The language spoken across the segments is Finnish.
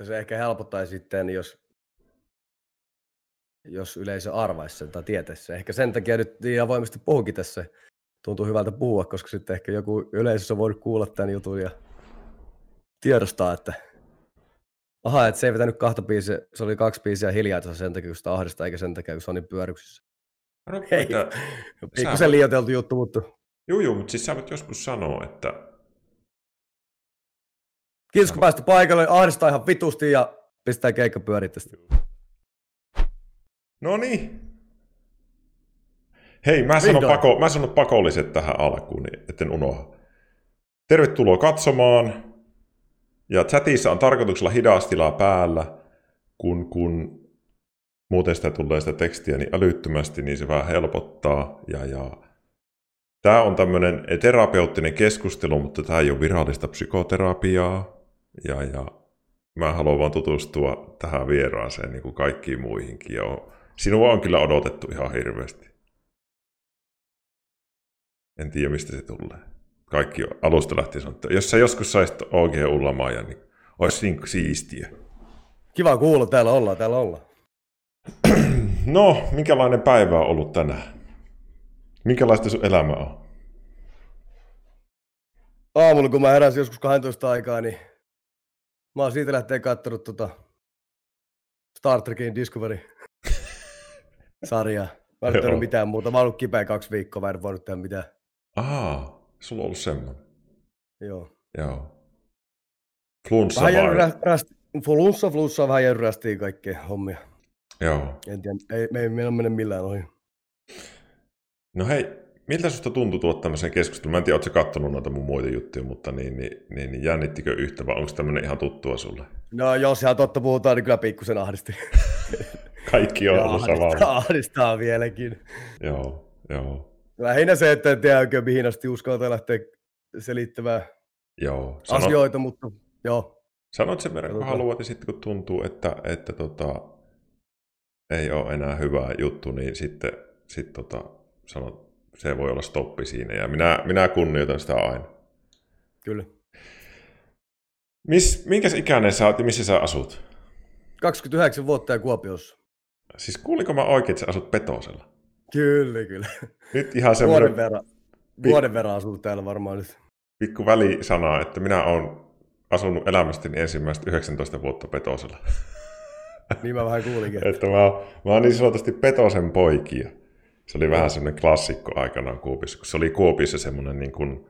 Että se ehkä helpottaisi sitten, jos, jos yleisö arvaisi sen tai tietäisi sen. Ehkä sen takia nyt ihan voimasti puhukin tässä. Tuntuu hyvältä puhua, koska sitten ehkä joku yleisössä voi kuulla tämän jutun ja tiedostaa, että aha, että se ei vetänyt kahta biisiä, se oli kaksi biisiä hiljaa sen takia, kun sitä ahdistaa, eikä sen takia, kun se on niin pyöryksissä. No, Ei, että- pikkusen liioiteltu juttu, mutta Juu, juu, mutta siis sä voit joskus sanoa, että kiitos kun päästä paikalle, ahdistaa ihan vitusti ja pistää keikka pyörittästä. No niin. Hei, mä sanon, pako, mä sanon pakolliset tähän alkuun, niin etten unohda. Tervetuloa katsomaan. Ja chatissa on tarkoituksella hidastilaa päällä, kun, kun muuten sitä tulee sitä tekstiä niin älyttömästi, niin se vähän helpottaa. Ja, ja tämä on tämmöinen terapeuttinen keskustelu, mutta tämä ei ole virallista psykoterapiaa. Ja, ja mä haluan vaan tutustua tähän vieraaseen niin kuin kaikkiin muihinkin. Ja on- sinua on kyllä odotettu ihan hirveästi. En tiedä, mistä se tulee. Kaikki on alusta lähtien sanottu. Jos sä joskus saisit OG Ullamaja, niin olisi niin siistiä. Kiva kuulla, täällä ollaan, täällä ollaan. No, minkälainen päivä on ollut tänään? Minkälaista sun elämä on? Aamulla, kun mä heräsin joskus 12 aikaa, niin mä oon siitä lähtien kattonut tota Star Trekin Discovery-sarjaa. Mä en tehnyt mitään muuta. Mä oon ollut kipeä kaksi viikkoa, mä en voinut tehdä mitään. Ahaa, sulla on ollut semmoinen. Joo. Joo. Flunssa Vähän vai? rä- rästi, flunssa, flunssa, vähän jäänyt rästiin kaikkea hommia. Joo. En tiedä, ei, me ei meillä mene millään ohi. No hei, miltä susta tuntui tuot tämmöisen keskustelun? Mä en tiedä, ootko kattonut noita mun muita juttuja, mutta niin, niin, niin, niin jännittikö yhtä vai onko tämmöinen ihan tuttua sulle? No jos ihan totta puhutaan, niin kyllä pikkusen ahdisti. Kaikki on ollut ahdistaa, samalla. ahdistaa vieläkin. Joo, joo, Lähinnä se, että en tiedä mihin asti uskaltaa lähteä selittämään joo. Sano, asioita, mutta joo. Sanoit sen verran, kun haluat, ja sitten kun tuntuu, että, että tota, ei ole enää hyvä juttu, niin sitten sit tota, sanot, se voi olla stoppi siinä. Ja minä, minä kunnioitan sitä aina. Kyllä. Mis, minkäs ikäinen sä oot ja missä sä asut? 29 vuotta ja Kuopiossa. Siis kuulinko mä oikein, että sä asut Petosella? Kyllä, kyllä. Nyt ihan Vuoden semmoinen verran, Vi- vuoden verran asuu täällä varmaan nyt. pikku välisana, että minä olen asunut elämästäni ensimmäistä 19 vuotta Petosella. Niin mä vähän kuulinkin. että mä, oon- mä oon niin sanotusti Petosen poikia. Se oli vähän semmoinen klassikko aikanaan Kuopiossa, kun se oli Kuopiossa semmoinen niin kuin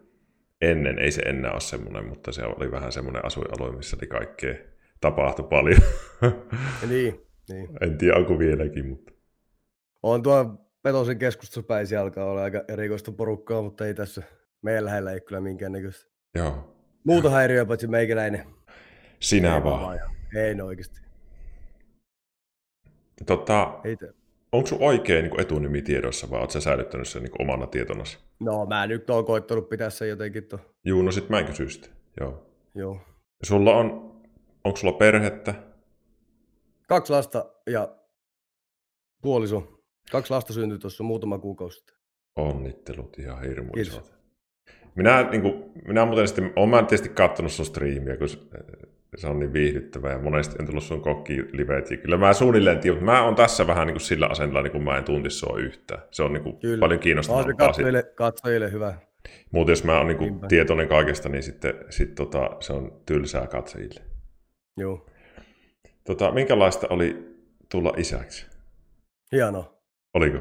ennen, ei se enää ole semmoinen, mutta se oli vähän semmoinen asuinalue, missä oli kaikkea, tapahtui paljon. Niin, niin. en tiedä, onko vieläkin, mutta On tuo Petosen siellä alkaa olla aika erikoista porukkaa, mutta ei tässä meidän lähellä ei kyllä minkäännäköistä. joo, Muuta häiriöä paitsi meikäläinen. sinä Ei vaan. Ei no oikeasti. Tota, Ei te... onko sun oikein niin etunimi tiedossa vai oot sä säilyttänyt sen niin omana tietonasi? No mä nyt oon koittanut pitää sen jotenkin to. Juu, no sit mä en kysy sitä. Joo. Joo. Ja Sulla on, onko sulla perhettä? Kaksi lasta ja puoliso. Kaksi lasta syntyi tuossa muutama kuukausi sitten. Onnittelut ihan hirmu Kiitos. isot. Minä, niin kuin, minä muuten sitten, olen mä tietysti katsonut sun striimiä, kun se- on niin viihdyttävä ja monesti on tullut sun kokkiliveet. Ja kyllä mä suunnilleen tiedän, mutta mä oon tässä vähän niin kuin sillä asenteella, niin kuin mä en tuntisi sua yhtään. Se on niin kuin Kyllä. paljon kiinnostavampaa. katsojille, katsojille hyvä. Muuten jos mä oon niin kuin tietoinen kaikesta, niin sitten sit tota, se on tylsää katsojille. Joo. Tota, minkälaista oli tulla isäksi? Hienoa. Oliko?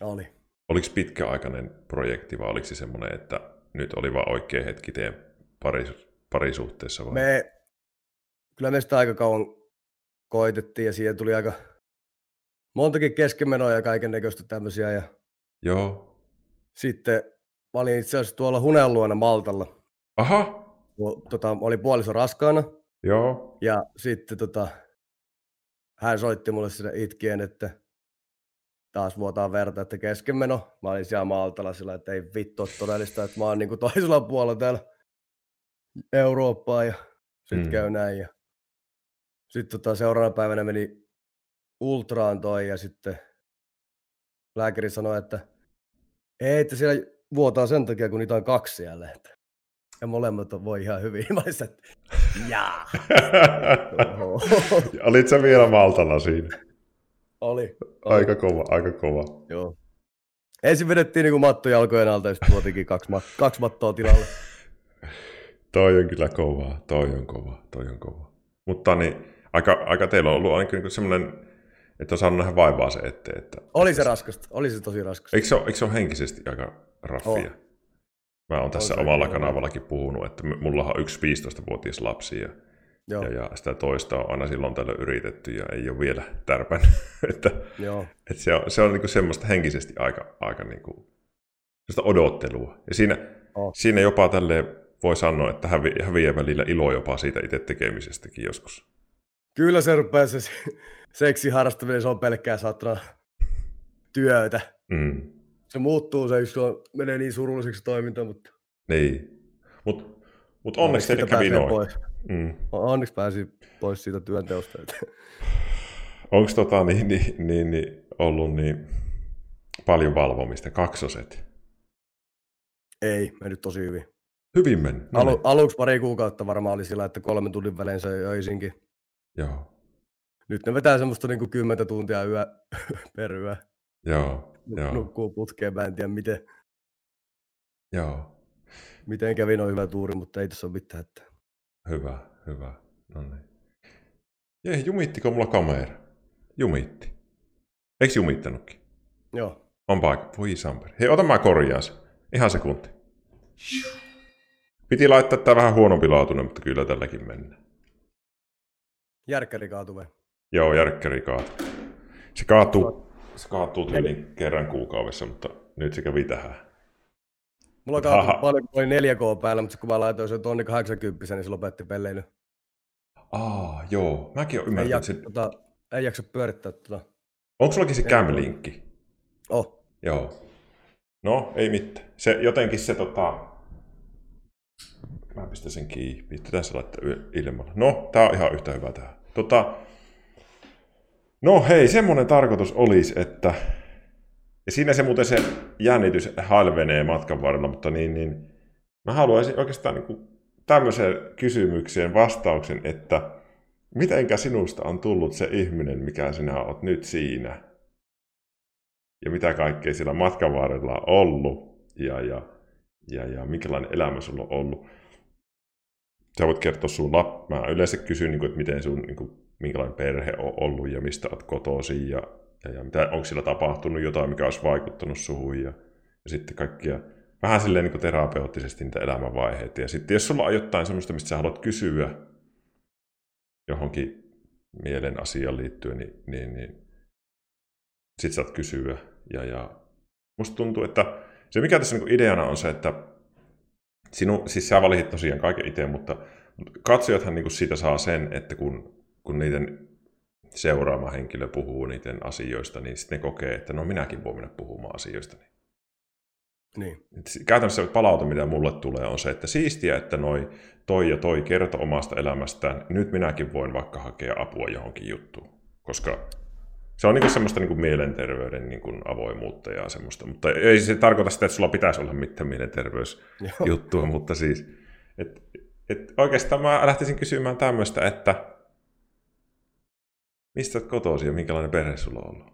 Oli. Oliko pitkäaikainen projekti vai oliko se semmoinen, että nyt oli vaan oikea hetki teidän paris, parisuhteessa? Vai? Me, kyllä me sitä aika kauan koitettiin ja siihen tuli aika montakin keskenmenoa ja kaiken näköistä tämmöisiä. Ja Joo. sitten mä olin itse asiassa tuolla Hunean luona Maltalla. Aha, Tota, oli puoliso raskaana joo. ja sitten tota, hän soitti mulle sinne itkien, että taas vuotaa verta, että keskenmeno. Mä olin siellä Maltalla sillä, että ei vittu todellista, että mä oon niinku toisella puolella täällä Eurooppaa ja sitten Mm. käy näin. Ja sitten tota, seuraavana päivänä meni ultraan toi ja sitten lääkäri sanoi, että ei, että siellä vuotaa sen takia, kun niitä on kaksi siellä. Että ja molemmat voi ihan hyvin. Mä olin sitä, että Jaa. Olit sä vielä Maltalla siinä? Oli. oli. Aika kova, aika kova. Joo. Ensin vedettiin niin matto jalkojen alta ja sitten tuotiinkin kaksi, mat- kaksi mattoa tilalle. toi on kyllä kovaa, toi on kova, toi on kova. Mutta niin, aika, aika teillä on ollut ainakin niin semmoinen, että on saanut nähdä vaivaa se eteen. Että... Oli se raskasta, oli se tosi raskasta. Eikö se ole, eikö se ole henkisesti aika raffia? Oh. Mä oon tässä on omalla kanavallakin puhunut, että mulla on yksi 15-vuotias lapsi ja, Joo. ja, ja sitä toista on aina silloin tällöin yritetty ja ei ole vielä tärpännyt. että, Joo. Että se on, se on niinku semmoista henkisesti aika, aika niinku, odottelua. Ja siinä, oh. siinä jopa tälle voi sanoa, että hävi, häviää välillä ilo jopa siitä itse tekemisestäkin joskus. Kyllä se rupeaa se seksi harrastaminen, se on pelkkää satana työtä. Mm se muuttuu se, jos menee niin surulliseksi toiminta, mutta... Niin. Mutta mut onneksi teille kävi noin. Pois. Mm. Onneksi pääsi pois siitä työnteosta. Onko tota, niin, niin, niin, niin, ollut niin paljon valvomista, kaksoset? Ei, mennyt tosi hyvin. Hyvin meni. No Alu, niin. aluksi pari kuukautta varmaan oli sillä, että kolme tunnin välein se öisinkin. Joo. Nyt ne vetää semmoista niin kuin kymmentä tuntia yö, per yö. Joo. Joo. nukkuu putkeen, mä en tiedä miten. Joo. Miten kävi noin hyvä tuuri, mutta ei tässä ole mitään. Että... Hyvä, hyvä. No niin. Jee, jumittiko mulla kamera? Jumitti. Eikö jumittanutkin? Joo. On paikka. Voi Samper. Hei, ota mä korjaan se. Ihan sekunti. Piti laittaa tää vähän huonompi laatuinen, mutta kyllä tälläkin mennään. Järkkäri kaatui Joo, järkkäri kaatuu. Se kaatuu se kaatuu tyyliin kerran kuukaudessa, mutta nyt se kävi tähän. Mulla on paljon, kun oli 4K päällä, mutta kun mä laitoin sen tonni 80, niin se lopetti pelleily. Aa, joo. Mäkin olen ymmärtänyt. Ei, jaksa, tota, ei jaksa pyörittää tota. Onko sullakin se cam-linkki? Oh. Joo. No, ei mitään. Se, jotenkin se tota... Mä pistän sen kiinni. Pistetään se laittaa ilmalla. No, tää on ihan yhtä hyvä tähän. Tota, No hei, semmoinen tarkoitus olisi, että... Ja siinä se muuten se jännitys halvenee matkan varrella, mutta niin, niin mä haluaisin oikeastaan niin tämmöiseen kysymykseen vastauksen, että mitenkä sinusta on tullut se ihminen, mikä sinä olet nyt siinä? Ja mitä kaikkea sillä matkan varrella on ollut? Ja, ja, ja, ja minkälainen elämä sulla on ollut? Sä voit kertoa sun lap... Mä yleensä kysyn, niin kuin, että miten sun niin kuin, minkälainen perhe on ollut ja mistä olet kotoisin ja, ja, ja mitä, onko sillä tapahtunut jotain, mikä olisi vaikuttanut suhun ja, ja sitten kaikkia vähän silleen niin terapeuttisesti niitä elämänvaiheita. Ja sitten jos sulla on jotain sellaista, mistä sä haluat kysyä johonkin mielen asiaan liittyen, niin, niin, niin sit saat kysyä. Ja, ja musta tuntuu, että se mikä tässä niin ideana on se, että sinu, siis sä valitit tosiaan kaiken itse, mutta katsojathan niin siitä saa sen, että kun kun niiden seuraama henkilö puhuu niiden asioista, niin sitten ne kokee, että no minäkin voin mennä puhumaan asioista. Niin. Käytännössä palaute, mitä mulle tulee, on se, että siistiä, että noi, toi ja toi kertoo omasta elämästään. Nyt minäkin voin vaikka hakea apua johonkin juttuun. Koska se on niinku semmoista niinku mielenterveyden niinku avoimuutta ja semmoista. Mutta ei se tarkoita sitä, että sulla pitäisi olla mitään mielenterveysjuttua, mutta siis... Et, et oikeastaan mä lähtisin kysymään tämmöistä, että Mistä olet kotosi ja minkälainen perhe sulla on ollut?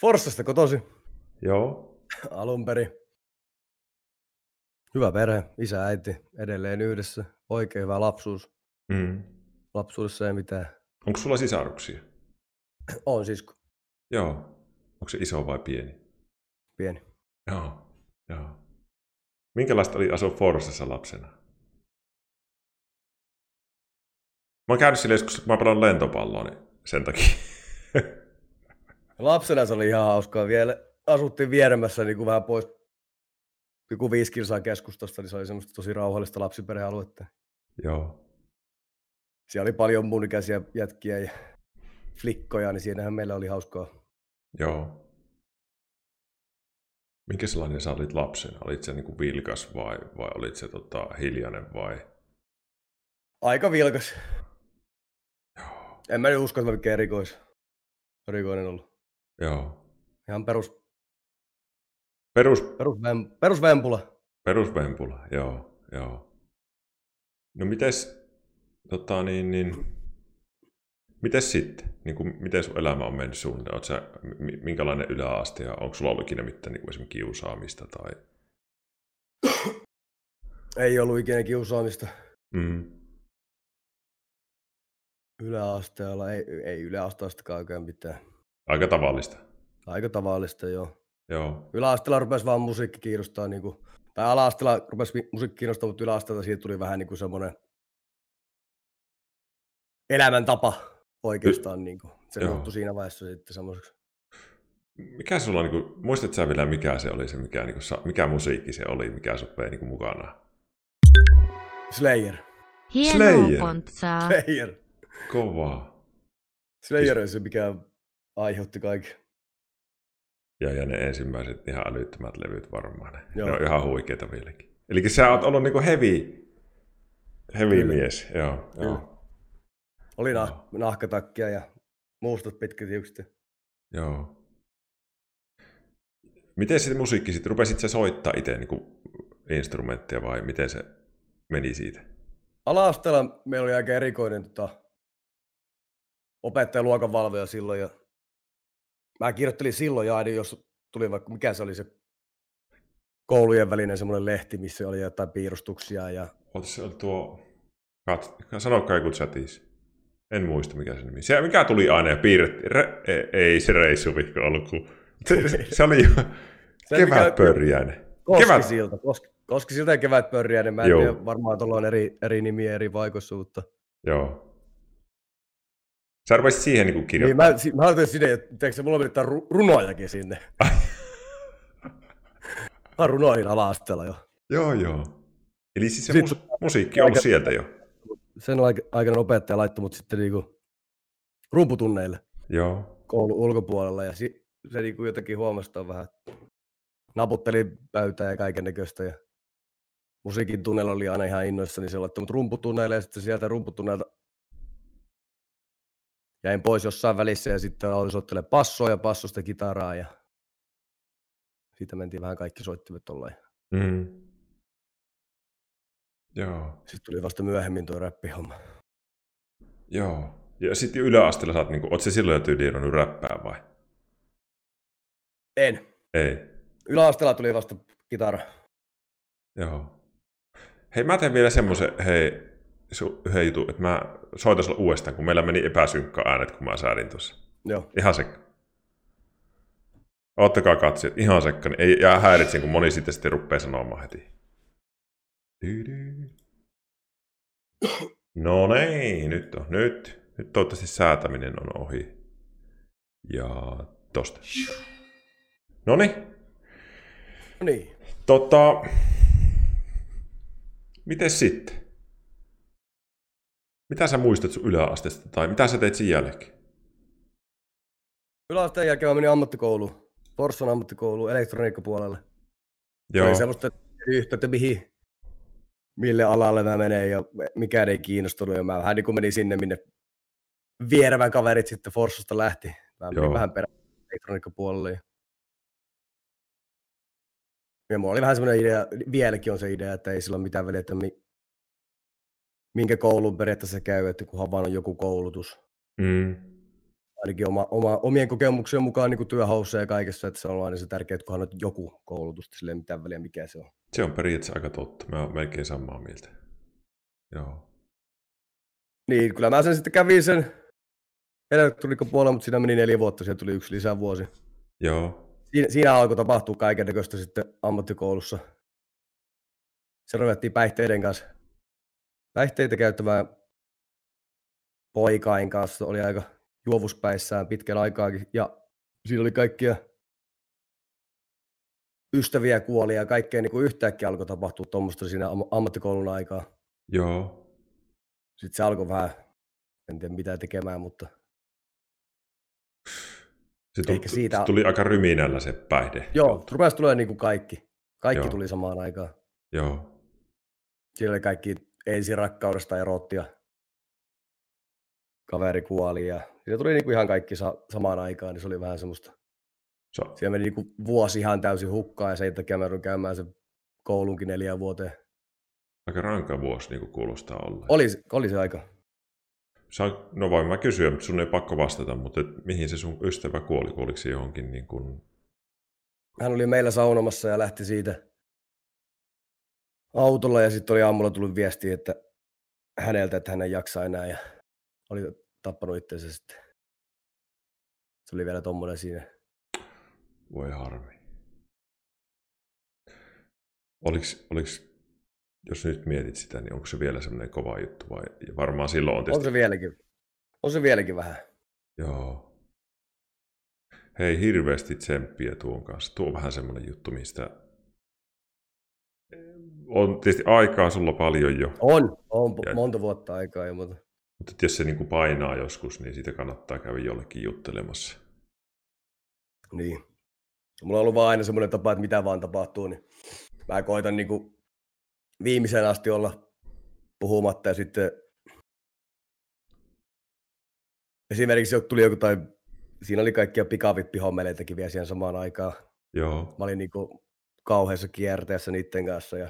Forssasta kotosi. Joo. Alun perin. Hyvä perhe, isä, äiti, edelleen yhdessä. Oikein hyvä lapsuus. Mm. Lapsuudessa ei mitään. Onko sulla sisaruksia? On sisko. Joo. Onko se iso vai pieni? Pieni. Joo. Joo. Minkälaista oli asua Forssassa lapsena? Mä oon käynyt sille joskus, kun mä pelaan lentopalloa, niin sen takia. Lapsena se oli ihan hauskaa. Vielä asuttiin vieremässä niin kuin vähän pois joku viisi kilsaa keskustasta, niin se oli semmoista tosi rauhallista lapsiperhealuetta. Joo. Siellä oli paljon mun ikäisiä jätkiä ja flikkoja, niin siinähän meillä oli hauskaa. Joo. Minkä sellainen sä olit lapsena? Olit se niin vilkas vai, vai olit se tota, hiljainen vai? Aika vilkas. En mä nyt usko, että mä mikään erikois, erikoinen ollut. Joo. Ihan perus... Perus... Perus, vem, perus vempula. Perus vempula, joo, joo. No mites, tota, niin, niin, miten sitten? Niin kuin, miten sun elämä on mennyt suunnilleen? Oot sä, minkälainen yläaste ja onko sulla ollut ikinä mitään niin kuin esimerkiksi kiusaamista? Tai... Ei ollut ikinä kiusaamista. Mm. Yläasteella, ei, ei yläasteestakaan oikein mitään. Aika tavallista. Aika tavallista, joo. Joo. Yläasteella rupesi vaan musiikki kiinnostaa, niin kuin, tai ala-asteella rupesi musiikki kiinnostaa, mutta yläasteella siitä tuli vähän niin kuin semmoinen elämäntapa oikeastaan. Niin kuin. Se muuttui siinä vaiheessa sitten semmoiseksi. Mikä sulla, niin kuin, muistatko sä vielä, mikä se oli se, mikä, niin kuin, mikä musiikki se oli, mikä vei niin mukana? Slayer. Slayer. Slayer. Kovaa. Slayer on se, mikä aiheutti kaiken. Ja, ja ne ensimmäiset ihan älyttömät levyt varmaan. Ne, Joo. ne on ihan huikeita vieläkin. Eli sä oot ollut niinku heavy, heavy mies. Joo, joo. Oli nah- nahkatakkia ja muustat pitkät hiukset. Joo. Miten sitten musiikki sitten? Rupesit sä soittaa itse niin instrumenttia vai miten se meni siitä? Ala-asteella meillä oli aika erikoinen tota, opettaja luokanvalvoja silloin ja mä kirjoittelin silloin ja aina, jos tuli vaikka, mikä se oli se koulujen välinen semmoinen lehti, missä oli jotain piirustuksia. Ja... se oli tuo, kat... sanokaa joku chatis. En muista mikä se nimi. Se, mikä tuli aina ja. Re... Ei, ei se reissuvihko ollut, kun... se, se oli jo kevätpörjäinen. Koskisilta, Kevät... Koski, Koskisilta ja kevätpörjäinen. Mä en Joo. tiedä, varmaan tuolla on eri, eri nimiä eri paikoissa, mutta... Joo. Sä rupesit siihen niin kirjoittamaan. Niin, mä, mä ajattelin sinne, että teekö mulla pitää ru- runojakin sinne. mä runoihin ala-asteella jo. Joo, joo. Eli siis se sitten, mus- musiikki on ollut sieltä jo. Sen aikana opettaja laittoi mut sitten niinku rumputunneille. Joo. Koulun ulkopuolella ja si- se niinku jotenkin huomasi vähän. Naputteli pöytää ja kaiken näköistä ja musiikin tunnella oli aina ihan innoissa, niin se laittoi mut rumputunneille ja sitten sieltä rumputunneilta jäin pois jossain välissä ja sitten aloin soittelemaan passoa ja passosta kitaraa ja siitä mentiin vähän kaikki soittimet tolleen. Mm. Joo. Sitten tuli vasta myöhemmin tuo räppihomma. Joo. Ja sitten yläasteella oot, niin oot se silloin jo tyyliin räppää vai? En. Ei. Yläasteella tuli vasta kitara. Joo. Hei, mä teen vielä semmoisen, hei, yhden jutun, että mä soitan sulle uudestaan, kun meillä meni epäsynkkä äänet, kun mä säädin tuossa. Joo. Ihan sekka. Ottakaa katsojat, ihan sekka. Niin ei jää häiritsen, kun moni sitten, sitten rupeaa sanomaan heti. No niin, nyt on. Nyt. Nyt toivottavasti säätäminen on ohi. Ja tosta. No niin. Niin. Tota, miten sitten? Mitä sä muistat sun yläasteesta tai mitä sä teit sen jälkeen? Yläasteen jälkeen mä menin ammattikouluun. Forsson ammattikouluun elektroniikkapuolelle. Joo. Oli semmoista yhtä, että mihin, mille alalle mä menen ja mikä ei kiinnostunut. Ja mä vähän niin kuin menin sinne, minne vierevän kaverit sitten Forssosta lähti. Mä menin Joo. vähän perään elektroniikkapuolelle. Ja mulla oli vähän semmoinen idea, vieläkin on se idea, että ei sillä ole mitään väliä, että minkä koulun periaatteessa käy, että kunhan vaan on joku koulutus. Mm. Ainakin oma, oma, omien kokemuksien mukaan niin työhaussa ja kaikessa, että se on aina se tärkeää, että kunhan on joku koulutus, sille ei mitään väliä mikä se on. Se on periaatteessa aika totta. Mä oon melkein samaa mieltä. Joo. Niin, kyllä mä sen sitten kävin sen elektroniikkapuolella, mutta siinä meni neljä vuotta, siellä tuli yksi lisävuosi. Joo. Siinä, siinä alkoi tapahtua kaiken näköistä sitten ammattikoulussa. Se ruvettiin päihteiden kanssa päihteitä käyttävää poikain kanssa oli aika juovuspäissään pitkän aikaakin. Ja siinä oli kaikkia ystäviä kuoli ja kaikkea niin kuin yhtäkkiä alkoi tapahtua tuommoista siinä ammattikoulun aikaa. Joo. Sitten se alkoi vähän, en tiedä mitä tekemään, mutta se tuli, siitä... se tuli aika ryminällä se päihde. Joo, rupesi tulee niin kuin kaikki. Kaikki Joo. tuli samaan aikaan. Joo. Siellä oli kaikki ensin rakkaudesta erotti ja kaveri kuoli ja siitä tuli niinku ihan kaikki sa- samaan aikaan, niin se oli vähän semmoista. So. Siellä meni niinku vuosi ihan täysin hukkaan ja sen takia mä käymään sen koulunkin neljä vuoteen. Aika rankka vuosi niin kuulostaa olla. Oli, oli se aika. Saa, no voin mä kysyä, mutta sun ei pakko vastata, mutta et mihin se sun ystävä kuoli? Kuoliko se johonkin niin kuin... Hän oli meillä saunomassa ja lähti siitä autolla ja sitten oli aamulla tullut viesti, että häneltä, että hän ei jaksa enää ja oli tappanut itsensä sitten. Se oli vielä tommonen siinä. Voi harmi. Oliks, oliks, jos nyt mietit sitä, niin onko se vielä semmoinen kova juttu vai ja varmaan silloin on tietysti... On se vieläkin. On se vieläkin vähän. Joo. Hei, hirveästi tsemppiä tuon kanssa. Tuo on vähän semmoinen juttu, mistä on tietysti aikaa sulla paljon jo. On, on ja... monta vuotta aikaa jo, mutta... Mutta jos se niin kuin painaa joskus, niin siitä kannattaa käydä jollekin juttelemassa. Niin. Mulla on ollut vaan aina semmoinen tapa, että mitä vaan tapahtuu, niin mä koitan niin kuin viimeisen asti olla puhumatta ja sitten esimerkiksi tuli joku tai siinä oli kaikkia pikavippihommeleitakin vielä siihen samaan aikaan. Joo. Mä olin niin kuin kauheassa kierteessä niiden kanssa ja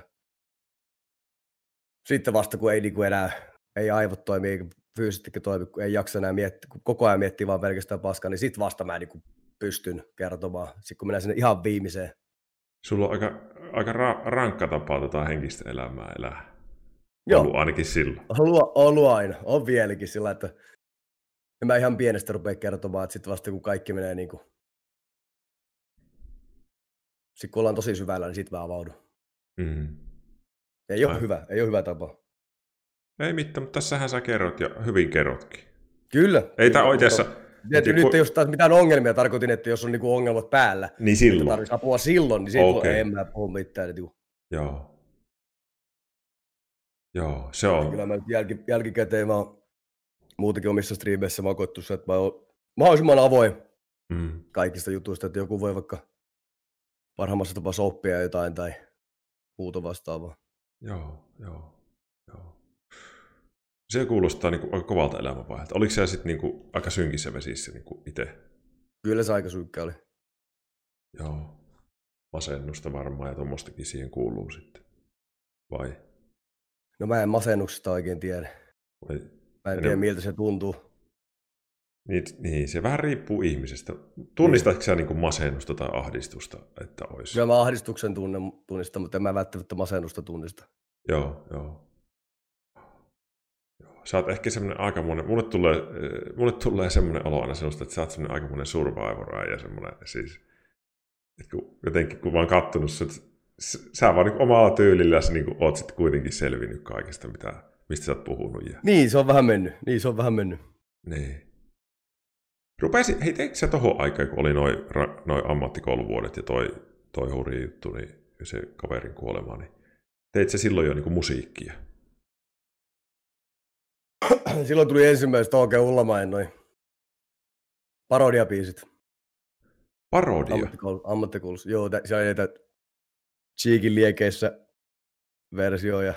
sitten vasta kun ei niin kuin enää, ei aivot toimi, eikä fyysisesti toimi, kun ei jaksa enää miettiä, kun koko ajan miettii vaan pelkästään paskaa, niin sitten vasta mä niin kuin pystyn kertomaan, sitten kun mennään sinne ihan viimeiseen. Sulla on aika, aika ra- rankka tapa tota henkistä elämää elää. Joo. Ollut ainakin silloin. On ollut aina, on vieläkin sillä, että en mä ihan pienestä rupea kertomaan, että sitten vasta kun kaikki menee niin kuin... Sitten kun ollaan tosi syvällä, niin sitten mä avaudun. Mm. Ei ole Ai. hyvä, ei ole hyvä tapa. Ei mitään, mutta tässähän sä kerrot ja hyvin kerrotkin. Kyllä. Ei tämä oikeassa... Tietysti nyt ei jos taas mitään ongelmia, tarkoitin, että jos on niinku ongelmat päällä, niin silloin. tarvitsisi apua silloin, niin silloin okay. en mä puhu mitään. Niin Joo. Joo, se on. Kyllä mä jälki, jälkikäteen mä oon muutenkin omissa striimeissä mä oon että mä oon mahdollisimman avoin mm. kaikista jutuista, että joku voi vaikka parhaimmassa tapauksessa oppia jotain tai muuta vastaavaa. Joo, joo, joo. Se kuulostaa niin kuin aika kovalta elämänvaiheelta. Oliko se sitten niin kuin aika synkissä vesissä niin kuin itse? Kyllä se aika synkkä oli. Joo. Masennusta varmaan ja tuommoistakin siihen kuuluu sitten. Vai? No mä en masennuksesta oikein tiedä. Vai? Mä en tiedä, miltä se tuntuu. Niin, niin, se vähän riippuu ihmisestä. Tunnistatko sä niin masennusta tai ahdistusta? Että olisi? Kyllä mä ahdistuksen tunne, tunnistan, mutta en mä välttämättä masennusta tunnista. Joo, joo. joo. Sä oot ehkä semmoinen aikamoinen, mulle tulee, mulle tulee semmoinen olo aina sellaista, että sä oot semmoinen aikamoinen survivor ja semmoinen siis, että kun, jotenkin kun vaan kattonut, että sä vaan niin omalla tyylillä niin oot sitten kuitenkin selvinnyt kaikesta, mitä, mistä sä oot puhunut. Ja... Niin, se on vähän mennyt. Niin, se on vähän mennyt. Niin. Rupesi, hei, teikö sä tohon aikaan, kun oli noin noi ammattikouluvuodet ja toi, toi hurja juttu, niin se kaverin kuolema, niin teit sä silloin jo niin musiikkia? silloin tuli ensimmäiset oikein Ullamain noin parodiapiisit. Parodia? Ammattikoulu, ammattikoulussa. Joo, tä, siellä oli näitä Cheekin liekeissä versioja.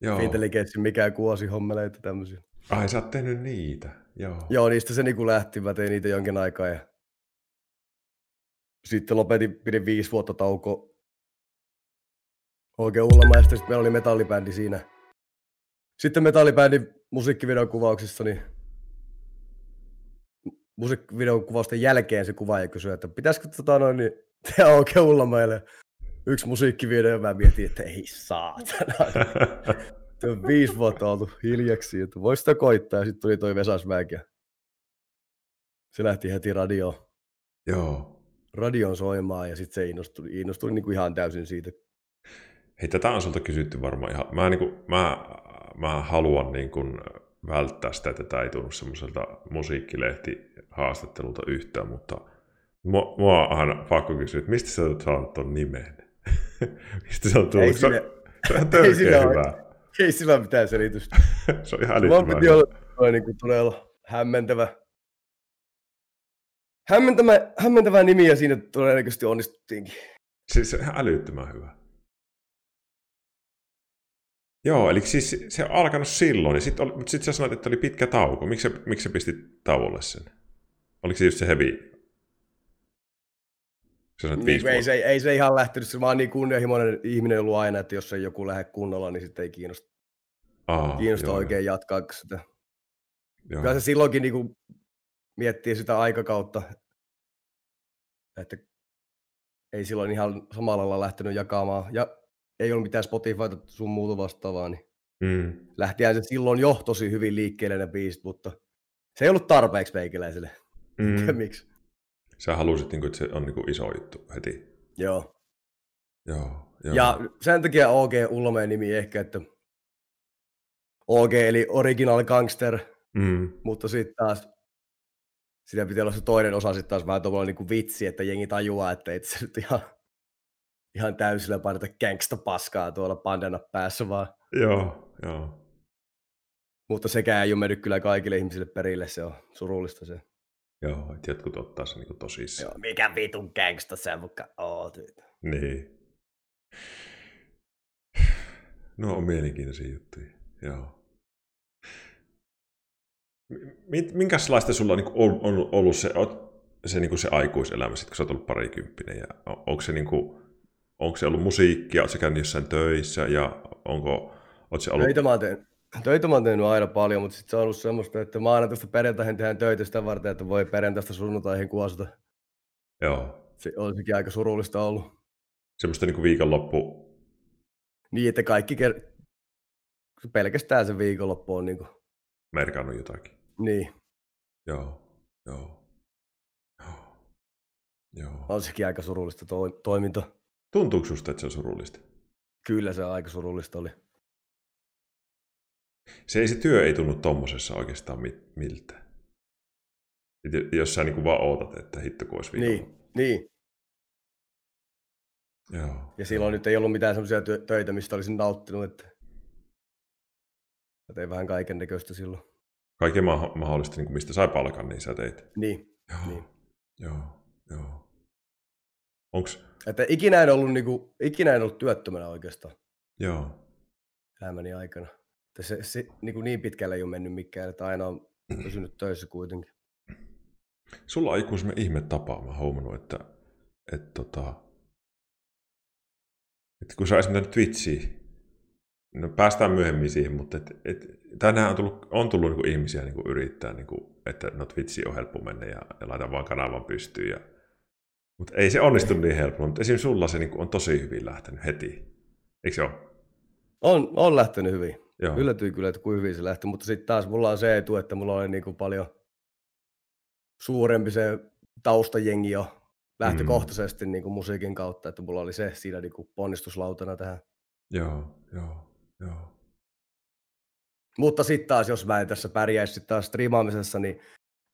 Joo. Intelligenssin mikään kuosi hommeleita tämmöisiä. Ai sä oot tehnyt niitä, joo. Joo, niistä se niinku lähti. Mä tein niitä jonkin aikaa ja sitten lopetin, pidin viisi vuotta tauko oikein Ullamaista. Sitten meillä oli metallibändi siinä. Sitten metallibändin musiikkivideon kuvauksissa, niin musiikkivideon kuvausten jälkeen se kuvaaja kysyi, että pitäisikö tota noin, niin tehdä oikein Ullamaille yksi musiikkivideo, ja mä mietin, että ei saatana. on viisi vuotta oltu hiljaksi, että voisi sitä koittaa, sitten tuli toi Vesasmäki, ja se lähti heti radioon. Joo. Radion soimaan, ja sitten se innostui, innostui niin kuin ihan täysin siitä. Hei, tätä on sulta kysytty varmaan ihan. Mä, niin kuin, mä, mä haluan niin kuin välttää sitä, että tämä ei tunnu semmoiselta musiikkilehti-haastattelulta yhtään, mutta mua, mua on aina pakko kysyä, että mistä sä oot saanut ton nimen? mistä se on tullut? Ei se, on ei sillä hyvä. Ei sillä ole mitään selitystä. se on ihan älyttömän Mulla piti olla niin kuin todella hämmentävä, hämmentävä, hämmentävä nimi ja siinä todennäköisesti onnistuttiinkin. Siis se on ihan älyttömän hyvä. Joo, eli siis se on alkanut silloin, ja sit oli, mutta sitten sä sanoit, että oli pitkä tauko. Miksi sä, miksi sä pistit tauolle sen? Oliko se just se heavy? Niin, ei, se, ei se ihan lähtenyt, se vaan niin kunnianhimoinen ihminen ollut aina, että jos ei joku lähde kunnolla, niin sitten ei kiinnosta. Aa, kiinnostaa joo, oikein jatkaa sitä. Joo. Kyllä se silloinkin niin kuin miettii sitä aikakautta, että ei silloin ihan samalla lailla lähtenyt jakamaan. Ja ei ollut mitään Spotifyta sun muuta vastaavaa, niin Mm. lähtihän se silloin jo tosi hyvin liikkeelle ne biisit, mutta se ei ollut tarpeeksi meikäläiselle. Mm. Miksi? Sä halusit, niin kuin, että se on niin kuin iso juttu heti. Joo. Joo, joo. Ja sen takia OG Ulmeen nimi ehkä, että OG eli Original Gangster, Mm. mutta sitten taas sitä pitää olla se toinen osa sitten taas vähän tuolla niin vitsi, että jengi tajuaa, että ei se nyt ihan, ihan täysillä painata gangsta paskaa tuolla pandana päässä vaan. Joo, joo. Mutta sekään ei ole mennyt kyllä kaikille ihmisille perille, se on surullista se. Joo, että jotkut ottaa se niin tosissaan. Joo, mikä vitun gangsta sä muka oot. Niin. No on mielenkiintoisia juttuja, joo. M- minkälaista sulla on, niin on, on ollut se, se, niin se aikuiselämä, sit, kun sä oot ollut parikymppinen? Ja on, onko, se, niin kuin, onko se ollut musiikkia, ootko käynyt jossain töissä ja onko, oot se ollut... Töitä mä, oon tehnyt, töitä mä oon tehnyt aina paljon, mutta sitten se on ollut semmoista, että maanantaista perjantaihin tehdään töitä sitä varten, että voi perjantaista sunnuntaihin kuosta. Joo. Se olisikin aika surullista ollut. Semmoista niin kuin viikonloppu... Niin, että kaikki ker- pelkästään se viikonloppu on niin kuin... Merkannut jotakin. Niin. Joo, joo. Joo. Joo. On sekin aika surullista to- toiminta. Tuntuuko susta, että se on surullista? Kyllä se aika surullista oli. Se, ei, se työ ei tunnu tommosessa oikeastaan mit, miltä. Et jos sä niin vaan ootat, että hitto kun olisi Niin, niin. Joo. Ja silloin nyt ei ollut mitään semmoisia työ- töitä, mistä olisin nauttinut, että mä tein vähän kaiken näköistä silloin. Kaiken ma- mahdollista, niin kuin mistä sai palkan, niin sä teit. Niin. Joo, Niin. joo, joo. Onks, Että ikinä en ollut, niinku, ikinä en ollut työttömänä oikeastaan joo, elämäni aikana. Se, se niinku niin pitkälle ei ole mennyt mikään, että aina on pysynyt töissä kuitenkin. sulla on semmoinen ihme tapa, mä huomannut, että, että, tota, että kun sä esimerkiksi Twitchiin, no päästään myöhemmin siihen, mutta et, et, tänään on tullut, on tullut niin ihmisiä niin yrittää, niin kuin, että no Twitchiin on helppo mennä ja, ja laita vaan kanavan pystyyn. Ja, mutta ei se onnistu niin helppo, mutta esimerkiksi sulla se niin kuin, on tosi hyvin lähtenyt heti. Eikö se ole? On, on lähtenyt hyvin. Joo. Yllätyin kyllä, että kuin hyvin se lähti, mutta sitten taas mulla on se etu, että mulla oli niinku paljon suurempi se taustajengi jo lähtökohtaisesti mm. niinku musiikin kautta, että mulla oli se siinä niinku ponnistuslautana tähän. Joo, joo, joo. Mutta sitten taas, jos mä en tässä pärjäisi sit taas striimaamisessa, niin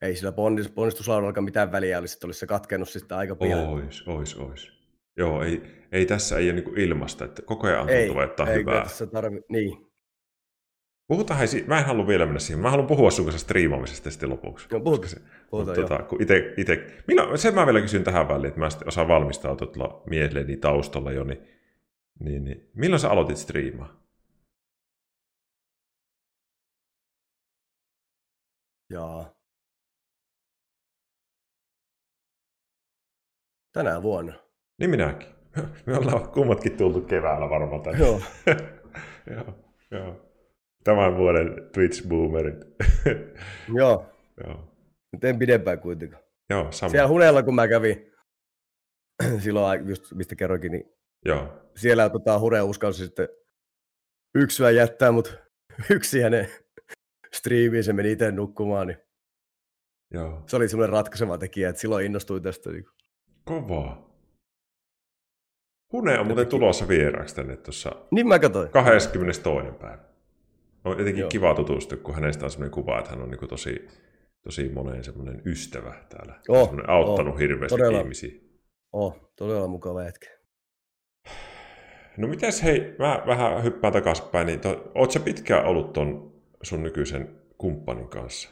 ei sillä ponnis- ponnistuslaudallakaan mitään väliä olisi, että olisi se katkennut sitten aika pian. Ois, ois, ois. Joo, ei, ei tässä ei ole niin ilmasta, että koko ajan ei, tuntuu, että on ei hyvää. tässä tarvi, niin. Puhutaan, hei, mä en halua vielä mennä siihen. Mä haluan puhua sun kanssa striimaamisesta sitten lopuksi. No, puhutaan, se, puhutaan mutta, tota, kun ite, ite, milloin, sen mä vielä kysyn tähän väliin, että mä osaan valmistautua tuolla miehelleni taustalla jo, niin, niin, niin, milloin sä aloitit striimaa? Jaa. Tänä vuonna. Niin minäkin. Me ollaan kummatkin tultu keväällä varmaan tänne. Joo. joo, joo. Tämän vuoden Twitch-boomerit. Joo. joo. Nyt en pidempään kuitenkaan. Joo, sama. Siellä Hunella, kun mä kävin silloin, just mistä kerroinkin, niin Joo. siellä tota, Hure uskalsi sitten yksyä jättää, mutta yksi hänen striimiin se meni itse nukkumaan, niin Joo. se oli semmoinen ratkaiseva tekijä, että silloin innostui tästä. Niin Kovaa. Hune on muuten tulossa vieraaksi tänne tuossa Niin mä katsoin. 22. päivä. On jotenkin Joo. kiva tutustua, kun hänestä on sellainen kuva, että hän on niin tosi, tosi monen semmoinen ystävä täällä. Oh, Semmoinen auttanut oh, hirveästi todella. ihmisiä. Oh, todella mukava hetki. No mitäs hei, mä vähän hyppään takaspäin, niin to, oot sä pitkään ollut ton sun nykyisen kumppanin kanssa?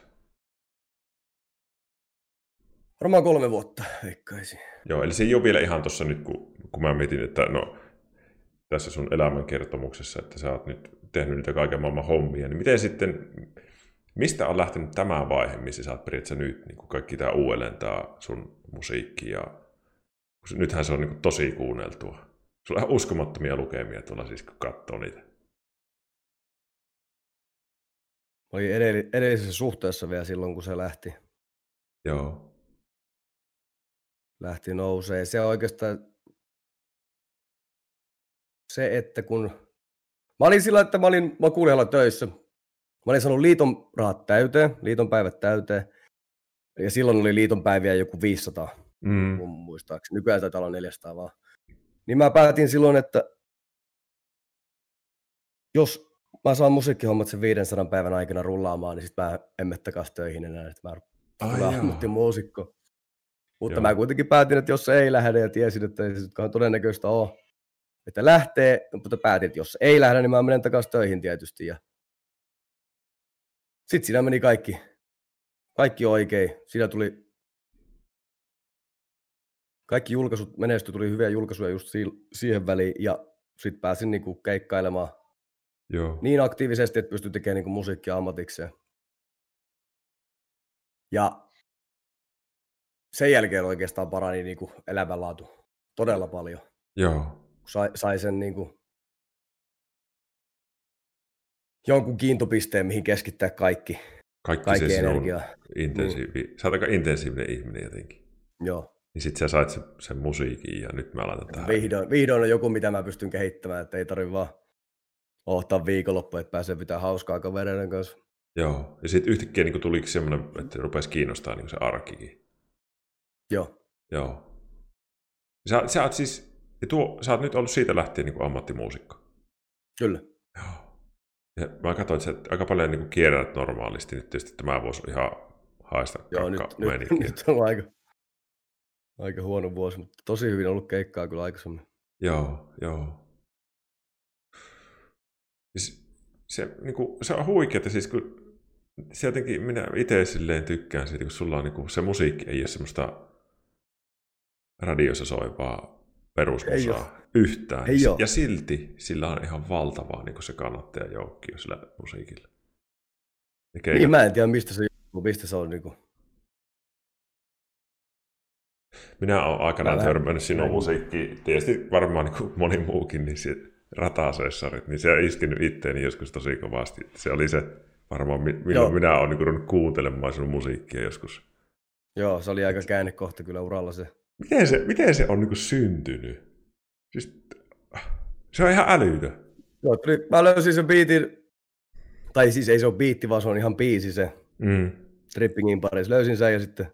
Varmaan kolme vuotta, veikkaisin. Joo, eli se ei ole vielä ihan tuossa nyt, kun, kun mä mietin, että no, tässä sun elämänkertomuksessa, että sä oot nyt tehnyt niitä kaiken maailman hommia, niin miten sitten, mistä on lähtenyt tämä vaihe, missä sä oot periaatteessa nyt, niin kuin kaikki tämä uudellentaa sun musiikki ja nythän se on niin kuin tosi kuunneltua. Sulla on ihan uskomattomia lukemia tuolla siis, kun katsoo niitä. Oli edell- edellisessä suhteessa vielä silloin, kun se lähti, Joo. lähti nousee. Se on oikeastaan se, että kun... Mä olin sillä, että mä olin makuulihalla töissä. Mä olin saanut liiton rahat täyteen, liiton päivät täyteen. Ja silloin oli liiton päiviä joku 500, Mm. muistaakseni. Nykyään taitaa olla 400 vaan. Niin mä päätin silloin, että jos mä saan musiikkihommat sen 500 päivän aikana rullaamaan, niin sit mä en mene takaisin töihin enää, että mä joo. ammattimuusikko. Mutta Joo. mä kuitenkin päätin, että jos se ei lähde ja tiesin, että ei se todennäköistä ole, että lähtee, mutta päätin, että jos ei lähde, niin mä menen takaisin töihin tietysti. Ja... Sitten siinä meni kaikki, kaikki oikein. Siinä tuli kaikki julkaisut menestyi, tuli hyviä julkaisuja just si- siihen väliin ja sitten pääsin niinku keikkailemaan Joo. niin aktiivisesti, että pystyi tekemään niinku musiikkia ammatikseen. Ja sen jälkeen oikeastaan parani niinku elämänlaatu todella paljon. Joo. Sai, sai sen niinku jonkun kiintopisteen, mihin keskittää kaikki, Kaikki, kaikki se sinun energiaa. intensiivi... Sä oot aika intensiivinen ihminen jotenkin. Joo. Niin sit sä sait sen, sen musiikin ja nyt mä laitan tähän. Vihdoin, vihdoin on joku, mitä mä pystyn kehittämään, että ei tarvi vaan ottaa viikonloppu, että pääsee pitää hauskaa kavereiden kanssa. Joo. Ja sitten yhtäkkiä niin tuliko semmoinen, että rupesi kiinnostaa niin se arkikin. Joo. Joo. Sä, sä oot siis, ja tuo, sä oot nyt ollut siitä lähtien niin ammattimuusikko. Kyllä. Joo. Ja mä katsoin, että sä aika paljon niin kierrät normaalisti. Nyt tietysti tämä voisi ihan haista Joo, nyt, nyt, nyt on aika, aika huono vuosi, mutta tosi hyvin ollut keikkaa kyllä aikaisemmin. Joo, joo. Siis se, niin kuin, se on huikeaa, siis kun se jotenkin minä itse silleen tykkään siitä, kun sulla on niin kuin, se musiikki ei ole semmoista radiossa soivaa perusmusaa yhtään. Ei oo. ja silti sillä on ihan valtavaa niin kuin se kannattajajoukki sillä musiikilla. Ja keikat- Niin, mä en tiedä, mistä se, mistä se on niinku. Minä olen aikanaan Mä törmännyt sinun musiikkiin, tietysti varmaan niin kuin moni muukin, niin se ratasessarit, niin se on iskenyt itteeni joskus tosi kovasti. Se oli se varmaan, mi- milloin Joo. minä olen niin ruvennut kuuntelemaan sinun musiikkia joskus. Joo, se oli aika käännekohta kyllä uralla se. Miten se, miten se on niin kuin syntynyt? Siis, se on ihan älytön. Joo, tuli, mä löysin sen biitin, tai siis ei se ole biitti, vaan se on ihan biisi se Mm. Trippingin parissa. Löysin sen ja sitten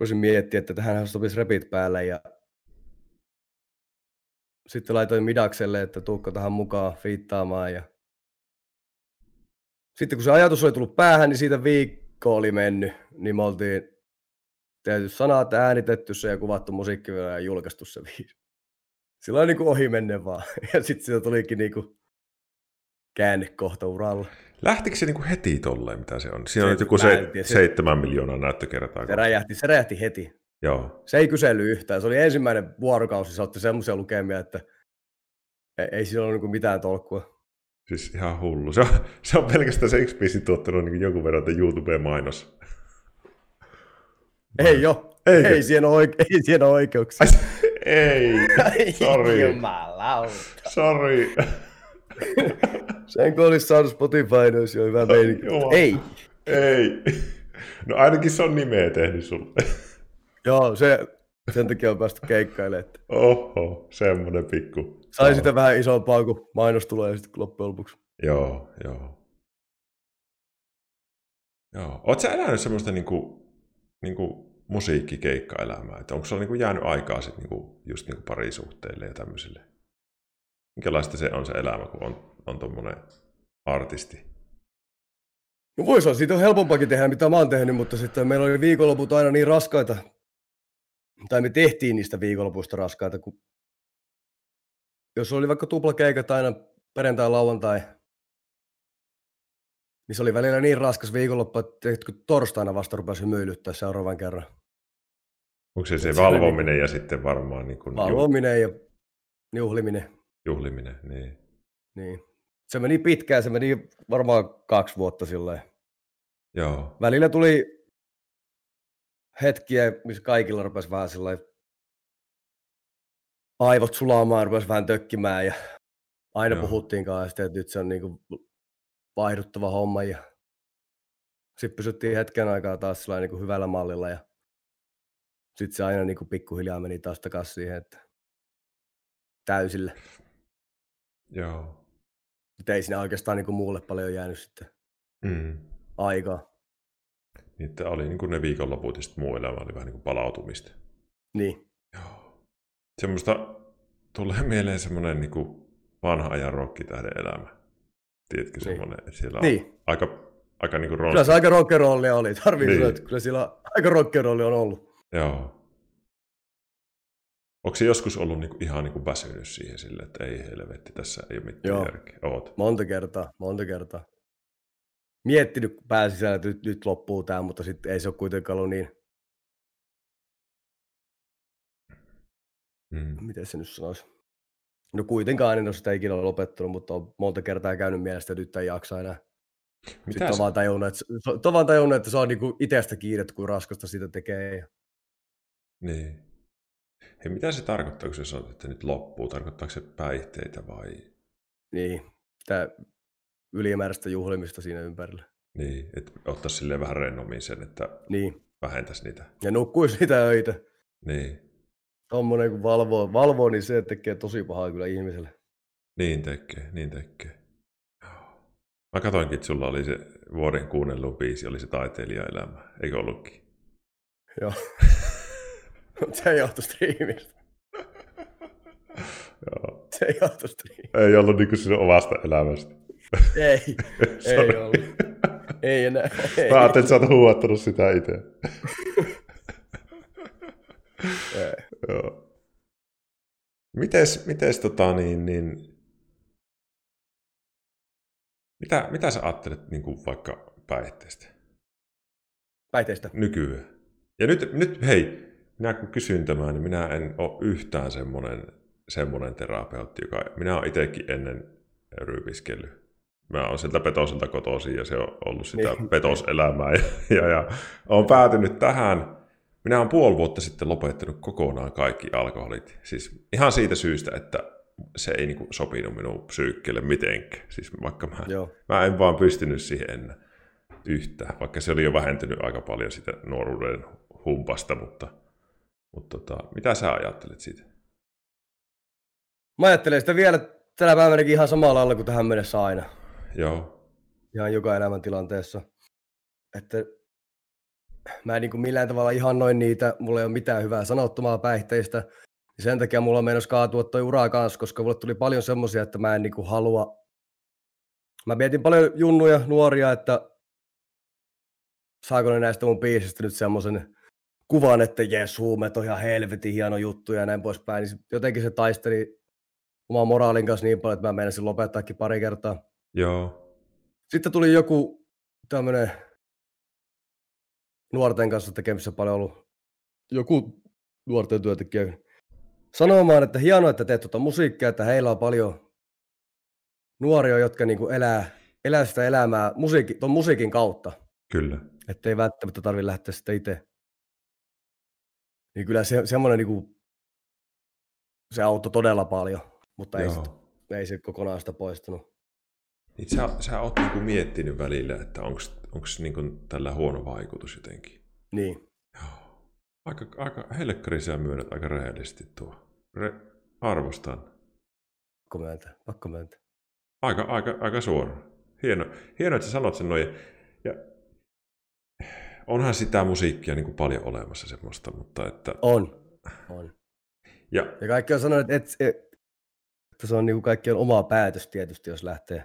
voisin miettiä, että tähän sopisi repit päälle ja sitten laitoin Midakselle, että tuukko tähän mukaan fiittaamaan ja sitten kun se ajatus oli tullut päähän, niin siitä viikko oli mennyt, niin me oltiin tehty sanat, äänitetty se ja kuvattu musiikkivideo ja julkaistu se biisi. Sillä on niin kuin ohi menne vaan. Ja sitten siitä tulikin niin kuin käännekohta uralla. Lähtikö se niin kuin heti tolleen, mitä se on? Siinä on Se- nyt joku se, seitsemän miljoonaa näyttökertaa. Se räjähti, se räjähti heti. Joo, Se ei kysely yhtään. Se oli ensimmäinen vuorokausi, se otti semmoisia lukemia, että ei, ei sillä ole niin mitään tolkkua. siis ihan hullu. Se on, se on pelkästään se yksi biisi tuottanut niin jonkun verran että YouTube-mainos. Ei jo. Eikö? Ei siihen ole, oike- ei siihen ole oikeuksia. Ai, ei, sorry, Jumalauta. sorry. Sen kun olisi saanut Spotify, niin olisi jo hyvä meininki. Ei. Ei. No ainakin se on nimeä tehnyt sulle. Joo, se, sen takia on päästy keikkailemaan. Oho, semmonen pikku. sai sitä vähän isompaa, kun mainos tulee sitten loppujen lopuksi. Joo, joo. Joo. Oot sä elänyt semmoista niinku, niinku musiikkikeikkaelämää? Että onko sulla niinku jäänyt aikaa sit niinku, just niinku parisuhteille ja tämmöisille? Minkälaista se on se elämä, kun on, on tommonen artisti? No voisi olla, siitä on helpompakin tehdä, mitä mä oon tehnyt, mutta sitten meillä oli viikonloput aina niin raskaita, tai me tehtiin niistä viikonlopuista raskaita, kun jos oli vaikka tuplakeikat aina perjantai, lauantai, niin se oli välillä niin raskas viikonloppu, että torstaina vasta rupesi hymyilyttää seuraavan kerran. Onko se se se valvominen ja sitten varmaan niinku ju- Valvominen ja juhliminen. juhliminen? Niin. Niin. Se meni pitkään, se meni varmaan kaksi vuotta silleen. Joo, Välillä tuli hetkiä, missä kaikilla rupesi vähän sillä aivot sulaamaan, rupesi vähän tökkimään ja aina Joo. puhuttiin kanssa, että nyt se on niinku vaihduttava homma ja sitten pysyttiin hetken aikaa taas niin kuin hyvällä mallilla ja sitten se aina niin kuin pikkuhiljaa meni taas takaisin siihen, että täysille. Joo. Mutta ei siinä oikeastaan niin kuin muulle paljon jäänyt sitten Mm. aikaa. Niin, että oli niin kuin ne viikonloput ja sitten muu elämä oli vähän niin kuin palautumista. Niin, Joo. Semmoista tulee mieleen semmoinen niin kuin vanha ajan rokkitähden elämä. Tiedätkö Niin. semmoinen, että siellä on niin. aika, aika niin kuin Kyllä se aika rock'n'rollia oli. Tarvii Niin. sanoa, että kyllä sillä aika rock'n'rolli on ollut. Joo. Onko se joskus ollut niinku ihan niinku väsynyt siihen sille, että ei helvetti, tässä ei ole mitään Joo. järkeä? Oot. Monta kertaa, monta kertaa. Miettinyt pään sisällä, että nyt, nyt loppuu tämä, mutta sitten ei se ole kuitenkaan ollut niin, Mm. miten se nyt sanoisi. No kuitenkaan en ole sitä ikinä lopettanut, mutta on monta kertaa käynyt mielestä, että nyt ei jaksa enää. Mitä Sitten on vaan tajunnut, että, on vaan tajunnut, että se on niinku itsestä kiinni, että kuin raskasta sitä tekee. Niin. Hei, mitä se tarkoittaa, kun sä sanot, että nyt loppuu? Tarkoittaako se päihteitä vai? niin, sitä ylimääräistä juhlimista siinä ympärillä. Niin, että ottaisi silleen vähän rennommin sen, että Niin, vähentäisi niitä. ja nukkuisi niitä öitä. Niin, Tommonen kun valvoo, valvoo, niin se tekee tosi pahaa kyllä ihmiselle. niin tekee, niin tekee. Mä katoinkin, että sulla oli se vuoden kuunnellut biisi, oli se taiteilijaelämä, eikö ollutkin? Joo. Se ei johtu striimistä. Joo. Se ei johtu striimistä. Ei ollut niin sinun omasta elämästä. Ei, ei ollut. Ei enää. Ei. Mä ajattelin, että sä oot huuattanut sitä itse. Ei. Joo. Mites, mites tota niin, niin mitä, mitä sä ajattelet niin kuin vaikka päihteestä Päihteistä. nykyään? Ja nyt, nyt hei, minä kun kysyn tämän, niin minä en ole yhtään semmoinen, semmoinen terapeutti, joka, minä olen itsekin ennen ryypiskellyt. Mä oon sieltä petoselta kotoisin ja se on ollut sitä Niin. petoselämää ja, ja, ja olen päätynyt tähän. Minä olen puoli vuotta sitten lopettanut kokonaan kaikki alkoholit. Siis ihan siitä syystä, että se ei niin sopinut minun psyykkeelle mitenkään. Siis vaikka mä, Joo. mä en vaan pystynyt siihen enää yhtään, vaikka se oli jo vähentynyt aika paljon sitä nuoruuden humpasta, mutta, mutta tota, mitä sä ajattelet siitä? Mä ajattelen sitä vielä tänä päivänäkin ihan samalla lailla kuin tähän mennessä aina. Joo, Ihan joka elämäntilanteessa. Että mä en niin kuin millään tavalla ihan noin niitä, mulla ei ole mitään hyvää sanottomaa päihteistä. Sen takia mulla meinasi kaatua toi ura kanssa, koska mulle tuli paljon semmoisia, että mä en niin kuin halua. Mä mietin paljon junnuja, nuoria, että saako ne näistä mun biisistä nyt semmoisen kuvan, että jes, huumeet on ihan helvetin hieno juttu ja näin poispäin. Niin jotenkin se taisteli oman moraalin kanssa niin paljon, että mä meinasin lopettaakin pari kertaa. joo, Sitten tuli joku tämmöinen nuorten kanssa tekemissä paljon ollut joku nuorten työntekijä sanomaan, että hienoa, että teet tuota musiikkia, että heillä on paljon nuoria, jotka niinku elää, elää sitä elämää musiikki, ton musiikin kautta, kyllä. että ei välttämättä tarvitse lähteä sitä itse. Niin kyllä se, semmoinen niinku, se auttoi todella paljon, mutta ei, sit, ei se kokonaan sitä poistunut. Niin sä, sä oot niinku miettinyt välillä, että onko niinku tällä huono vaikutus jotenkin. Niin, Joo. Aika, aika helkkari sä myönnät aika rehellisesti tuo. Re, arvostan. pakko myöntää, pakko myöntää. Aika, aika, aika suora. Hieno, hieno, että sä sanot sen noin. Ja onhan sitä musiikkia niin kuin paljon olemassa semmoista, mutta että... On, on. Ja, Ja kaikki on sanonut, että, että, että se on niin kaikkien oma päätös tietysti, jos lähtee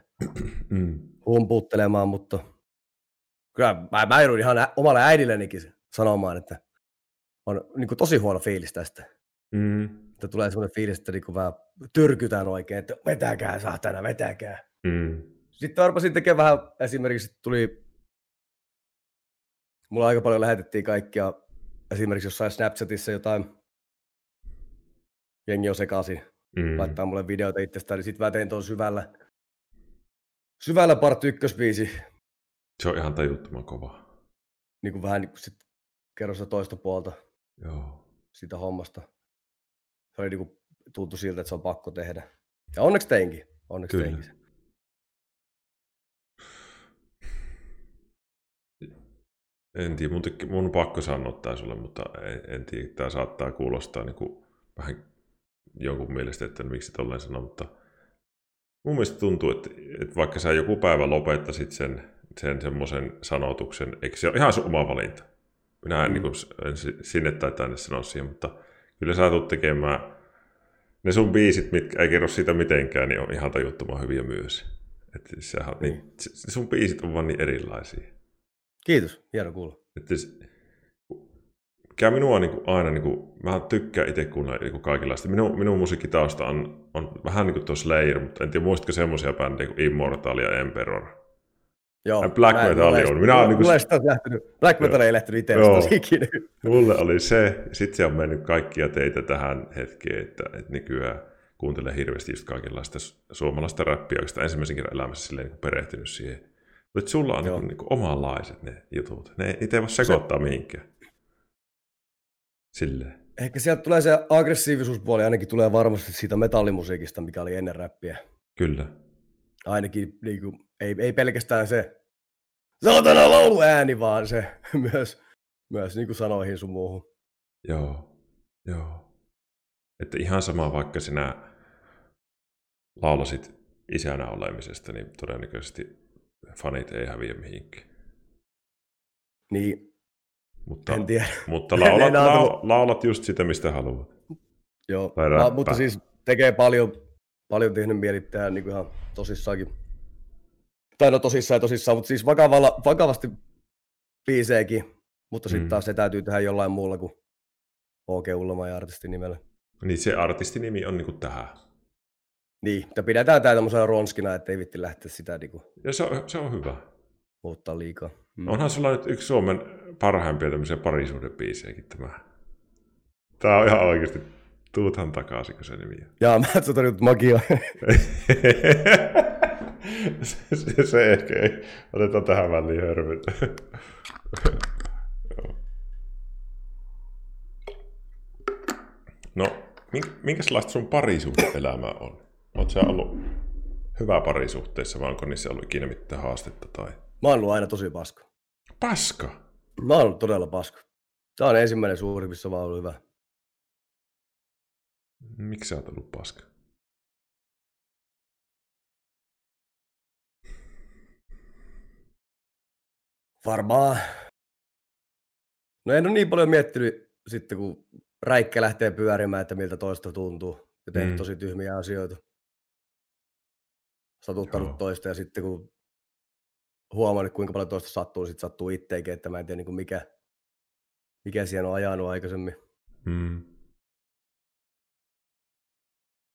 mm, humpuuttelemaan, mutta kyllä mä, mä joudun ihan omalle äidillenikin sanomaan, että on niin kuin tosi huono fiilis tästä. mm, Että tulee semmoinen fiilis, että niin kuin vähän tyrkytään oikein, että vetäkää saatana, vetäkää. mm, Sitten arpasin tekemään vähän, esimerkiksi tuli, mulla aika paljon lähetettiin kaikkia, esimerkiksi jossain Snapchatissa jotain, jengi on sekaisin, mm, laittaa mulle videoita itsestään, niin sitten mä tein tuon syvällä, syvällä part ykkösbiisi, se on ihan tajuttoman kova. Niin kuin vähän niin kuin sit kerro sitä toista puolta Joo. siitä hommasta. Se oli niin kuin, tuntu siltä, että se on pakko tehdä. Ja onneksi teinkin. Onneksi Kyllä. teinkin. En tiedä, mun, teki, mun on pakko sanoa tämä sulle, mutta en, en tiedä, tämä saattaa kuulostaa niin kuin vähän jonkun mielestä, että miksi tolleen sanoa, mutta mun mielestä tuntuu, että, että vaikka sä joku päivä lopettaisit sen sen semmoisen sanotuksen, eikö se ole ihan sun oma valinta? Minä en, mm. niin kuin, en sinne tai tänne sanoa siihen, mutta kyllä sä tulet tekemään ne sun biisit, mitkä ei kerro siitä mitenkään, niin on ihan tajuttoman hyviä myös. Että sehän, niin. Niin, sun biisit on vaan niin erilaisia. Kiitos, hieno kuulla. Että mikä minua niin kuin aina, niin kuin, mä tykkään itse kuunnella niin kaikenlaista. Minun, minun musiikkitausta on, on vähän niin kuin tuo Slayer, mutta en tiedä muistatko semmoisia bändejä kuin Immortal ja Emperor. Joo, Black Metal on. Minä mulle, niin kuin... lähtenyt, Black Metal ei lähtenyt itse ikinä. Mulle oli se, sitten se on mennyt kaikkia teitä tähän hetkeen, että, että nykyään kuuntelen hirveästi just kaikenlaista suomalaista räppiä, oikeastaan ensimmäisen kerran elämässä silleen niin perehtynyt siihen. Mutta sulla on niin, niin kuin omanlaiset ne jutut. Ne, niitä ei voi sekoittaa se... mihinkään. Silleen. Ehkä sieltä tulee se aggressiivisuuspuoli, ainakin tulee varmasti siitä metallimusiikista, mikä oli ennen räppiä. Kyllä. Ainakin niin kuin, ei, ei pelkästään se saatana ääni, vaan se myös, myös niin kuin sanoihin sun muuhun. Joo, joo. Että ihan sama vaikka sinä laulasit isänä olemisesta, niin todennäköisesti fanit ei häviä mihinkään. Niin, mutta, en tiedä. Mutta laulat, la, laulat just sitä, mistä haluat. Joo, mutta siis tekee paljon, paljon tehnyt mieli tehdä niin ihan tosissaankin. Tai no tosissaan ja tosissaan, mutta siis vakavalla, vakavasti biiseekin, mutta sitten mm. taas se täytyy tehdä jollain muulla kuin OK Ullama ja artistin nimellä. Niin se artistinimi on niinku tähän. Niin, että pidetään tämä tämmöisenä ronskina, ettei vitti lähteä sitä niinku... Ja se on, se on hyvä. Muuttaa liikaa. Mm. Onhan sulla nyt yksi Suomen parhaimpia tämmöisiä parisuhdebiisejäkin tämä. Tää on ihan oikeasti Tuuthan takaisin, kun se nimi on. Jaa, mä et nyt magia. se, se, se, ehkä ei. Otetaan tähän väliin hörvyt. no, minkälaista sun parisuhde-elämä on? Oletko sä ollut hyvä parisuhteessa vai onko niissä ollut ikinä mitään haastetta? Tai... Mä oon ollut aina tosi paska. Paska? Mä oon ollut todella paska. Tämä on ensimmäinen suuri, missä mä oon ollut hyvä. Miksi sä oot ollut paska? Varmaan. No en ole niin paljon miettinyt sitten, kun räikkä lähtee pyörimään, että miltä toista tuntuu. Ja tehnyt mm. tosi tyhmiä asioita. Satuttanut Joo. toista ja sitten kun huomannut, kuinka paljon toista sattuu, sitten sattuu itteikin, että mä en tiedä niin kuin mikä, mikä siihen on ajanut aikaisemmin. Mm.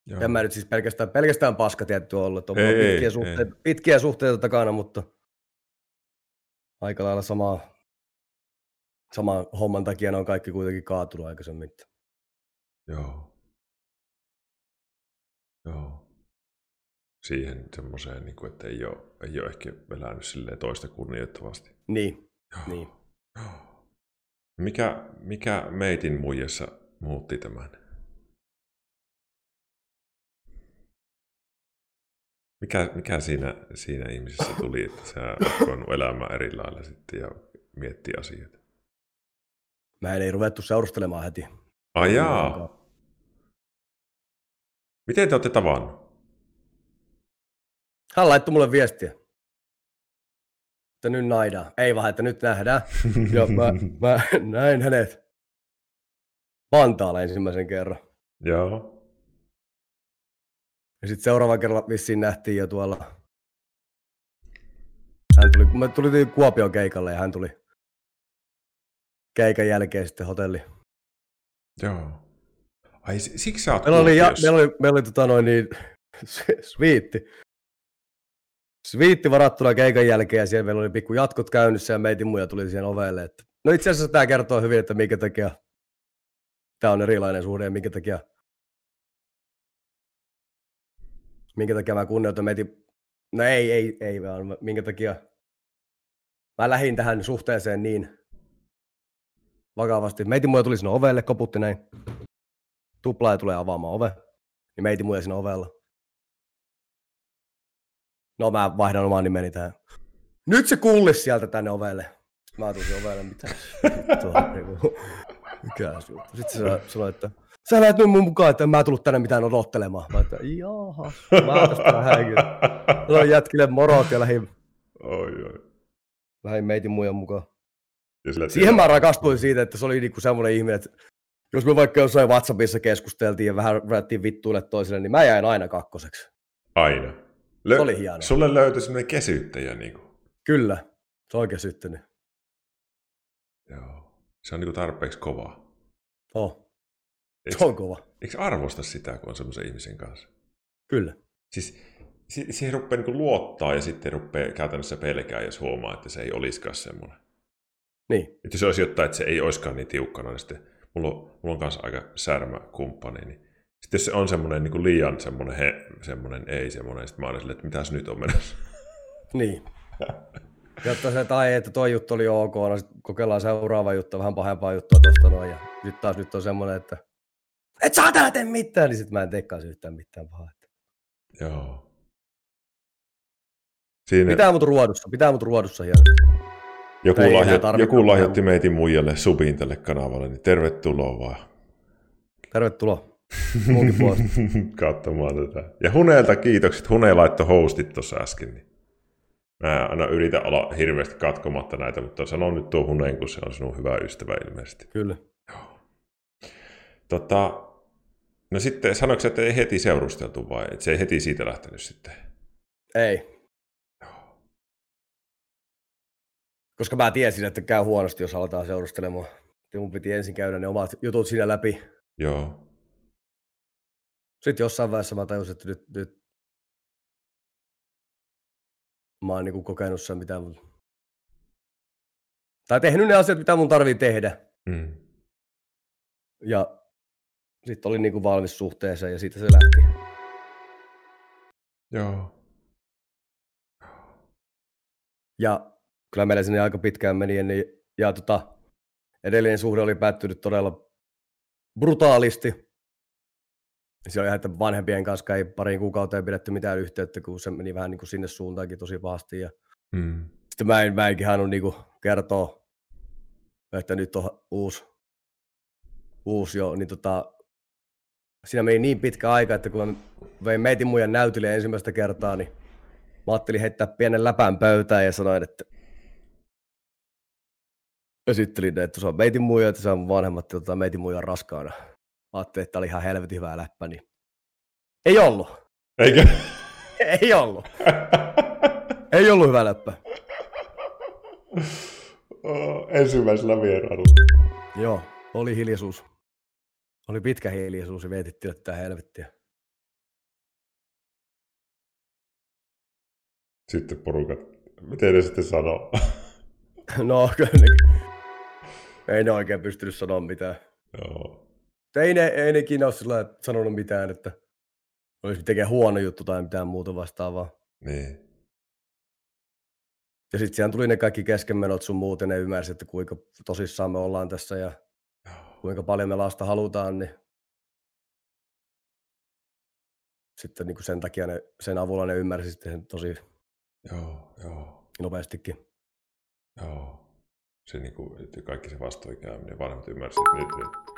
Joo. En mä nyt siis pelkästään, pelkästään paska tietty ollut, että on ei, pitkiä, ei, suhteita, ei. pitkiä suhteita takana, mutta aika lailla sama, sama homman takia ne on kaikki kuitenkin kaatunut aikaisemmin. Joo. Joo. Siihen semmoiseen, niin kuin, että ei ole, ei ole ehkä elänyt silleen toista kunnioittavasti. Niin. Joo. niin. Joo. Mikä, mikä meitin muijassa muutti tämän? Mikä, mikä siinä, siinä ihmisessä tuli, että sä oot voinut elämää eri lailla sitten ja miettiä asioita? Mä ei ruvettu seurustelemaan heti. Ai jaa. Miten te olette tavannut? Hän laittoi mulle viestiä. Että nyt naidaan. Ei vaan, että nyt nähdään. ja mä, mä näin hänet Vantaalla ensimmäisen kerran. Joo. Ja sitten seuraava kerralla vissiin nähtiin jo tuolla. Hän tuli, kun me tuli Kuopion keikalle ja hän tuli keikan jälkeen sitten hotelli. Joo. Ai siksi sä oot meillä oli, ja, meillä oli, meillä oli tota noin niin, sviitti. Sviitti varattuna keikan jälkeen ja siellä meillä oli pikku jatkot käynnissä ja meitä muja tuli siihen ovelle. Että... No itse asiassa tämä kertoo hyvin, että minkä takia tämä on erilainen suhde ja minkä takia minkä takia mä kunnioitan meitä. No ei, ei, ei vaan, minkä takia mä lähdin tähän suhteeseen niin vakavasti. Meiti muja tuli sinne ovelle, koputti näin. Tuplaaja tulee avaamaan ove. Niin meiti muja sinne ovella. No mä vaihdan oman nimeni tähän. Nyt se kullis sieltä tänne ovelle. Mä tulin ovelle, mitä mikä. Sitten se sanoi, että sä lähdet nyt mun mukaan, että en mä tullut tänne mitään odottelemaan. Mä että jaha, mä tästä lähdenkin. Mä jätkille morot ja lähdin, Oi, oi. lähdin meitin muijan mukaan. Ja sillä Siihen mä rakastuin siitä, että se oli niinku semmoinen ihminen, että jos me vaikka jossain WhatsAppissa keskusteltiin ja vähän ruvettiin vittuille toisille, niin mä jäin aina kakkoseksi. Aina. Se oli hienoa. Sulle löytyi semmoinen kesyttäjä. Niin kuin. Kyllä, se on oikein syttynyt. Joo. Se on niin kuin tarpeeksi kovaa. Oh, Eikö, se on kova. eikö arvosta sitä, kun on semmoisen ihmisen kanssa? Kyllä. Siis si- siihen rupeaa niin luottaa ja sitten rupeaa käytännössä pelkää, jos huomaa, että se ei olisikaan semmoinen. Niin, Että jos olisi jotain, että se ei olisikaan niin tiukkana, niin sitten mulla on, mulla on kanssa aika särmä kumppani, niin sitten jos se on semmoinen niin liian semmoinen, he, semmoinen ei semmoinen, sitten mä olen silleen, että mitäs nyt on menossa. niin. Jotta se, tai että toi juttu oli ok, no sit kokeillaan seuraava juttu, vähän pahempaa juttua tosta noin, ja nyt taas nyt on semmoinen, että et saatana tee mitään, niin sit mä en teekään yhtään mitään pahaa. Joo. Siinä Pitää mut ruodussa, pitää mut ruodussa hienosti. joku, lahjo, joku lahjoitti meitin muijalle subin tälle kanavalle, niin tervetuloa vaan Tervetuloa katsomaan tätä. Ja Huneelta kiitokset. Hune laittoi hostit tuossa äsken. Niin mä aina yritän olla hirveästi katkomatta näitä, mutta sanon nyt tuo Huneen, kun se on sinun hyvä ystävä ilmeisesti. Kyllä. Tota, no sitten sanoiko että ei heti seurusteltu vai että se ei heti siitä lähtenyt sitten? Ei. Koska mä tiesin, että käy huonosti, jos aletaan seurustelemaan. Ja mun piti ensin käydä ne omat jutut siinä läpi. Joo. Sitten jossain vaiheessa mä tajusin, että nyt, nyt mä oon niinku kokenut sen, mitä mun... Tai tehnyt ne asiat, mitä mun tarvii tehdä. Mm. Ja sitten olin niinku valmis suhteeseen ja siitä se lähti. Joo. Ja kyllä meillä sinne aika pitkään meni. Niin, ja tota, edellinen suhde oli päättynyt todella brutaalisti. Se oli ihan, että vanhempien kanssa ei pariin kuukauteen pidetty mitään yhteyttä, kun se meni vähän niin kuin sinne suuntaankin tosi pahasti. Ja Mm. sitten mä en, mä en kehannut niin kertoa, että nyt on uusi, uusi jo, niin tota, siinä meni niin pitkä aika, että kun mä vein meitin muijan näytille ensimmäistä kertaa, niin mä ajattelin heittää pienen läpän pöytään ja sanoin, että esittelin, että se on meitin muija, että se on vanhemmat, tota, meitin muija raskaana. Mä ajattelin, että oli ihan helvetin hyvä läppä, niin ei ollut. Eikö? Ei ollut. Ei ollut hyvä läppä. ensimmäisellä vierailulla. Joo, oli hiljaisuus. Oli pitkä hiljaisuus ja mietittiin, että tää helvettiä. Sitten porukat. Miten ne sitten sanoo? No, kyllä. Ei ne oikein pystynyt sanoa mitään. Joo. Ei ne, ei ne ikinä ole sillä sanonut mitään, että olisi tekee huono juttu tai mitään muuta vastaavaa. Niin. Ja sitten siihen tuli ne kaikki keskenmenot sun muut, ja ne ymmärsi, että kuinka tosissaan me ollaan tässä ja. Kuinka paljon me lasta halutaan, niin sitten niin kuin sen takia ne, sen avulla ne ymmärsi sitten sen tosi Joo, joo, nopeastikin. joo. Se niinku, että kaikki se vastoinkäyminen, vanhemmat ymmärsivät, nyt, nyt.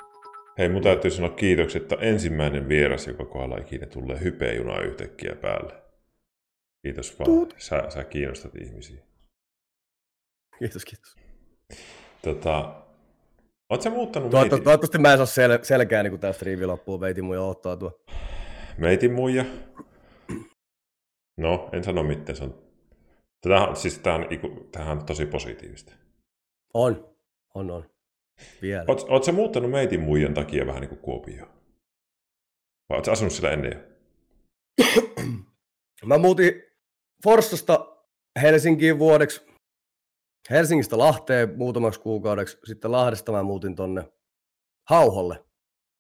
Hei, mun täytyy sanoa kiitokset, että ensimmäinen vieras, joka kohdalla ikinä tulee hypejuna yhtäkkiä päälle. Kiitos vaan. Tuut. Sä, sä kiinnostat ihmisiä. Kiitos, kiitos. Tota, oot sä muuttanut Toivottavasti, meitin, toivottavasti mä en saa sel- selkää, niin kun tästä riivi loppuu, veitin mun jo ottautua. meitin muija? No, en sano mitään. Se on, tämähän, siis tämähän, tämähän on tosi positiivista. On, on, on. Vielä. Oot, oot sä muuttanut meitin muijan takia vähän niin kuin Kuopioon? Vai oot sä asunut siellä ennen jo? Mä muutin Forssasta Helsinkiin vuodeksi, Helsingistä Lahteen muutamaksi kuukaudeksi, sitten Lahdesta mä muutin tonne Hauholle.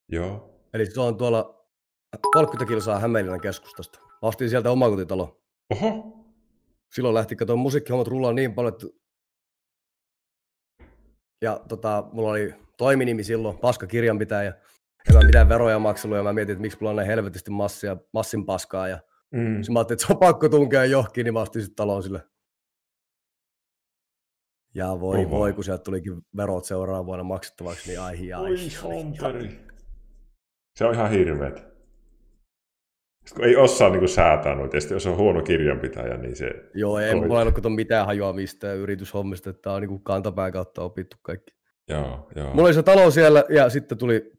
Joo. Eli se on tuolla 30 kilsaa Hämeenlinnan keskustasta. Mä ostin sieltä omakotitalo. Oho. Silloin lähti kato musiikkihommat rullaan niin paljon, että... Ja tota, mulla oli toiminimi silloin, paska kirjanpitäjä. En mä mitään veroja maksellut ja mä mietin, että miksi mulla on näin helvetisti massia, massin paskaa. Ja Mm. Mä ajattelin, että se on pakko tunkea johonkin, niin mä ostin sitten talon sille. Ja voi Oho. voi, kun sieltä tulikin verot seuraavana vuonna maksettavaksi, niin ai ai, ai, Oi. Se on ihan hirveet. Sitten kun ei osaa niin kuin säätää noita, ja sitten jos on huono kirjanpitäjä, niin se... Joo, ei mulla ole kato mitään hajua mistään yrityshommista, että tää on niinku kantapään kautta opittu kaikki. Joo, joo. Mulla oli se talo siellä ja sitten tuli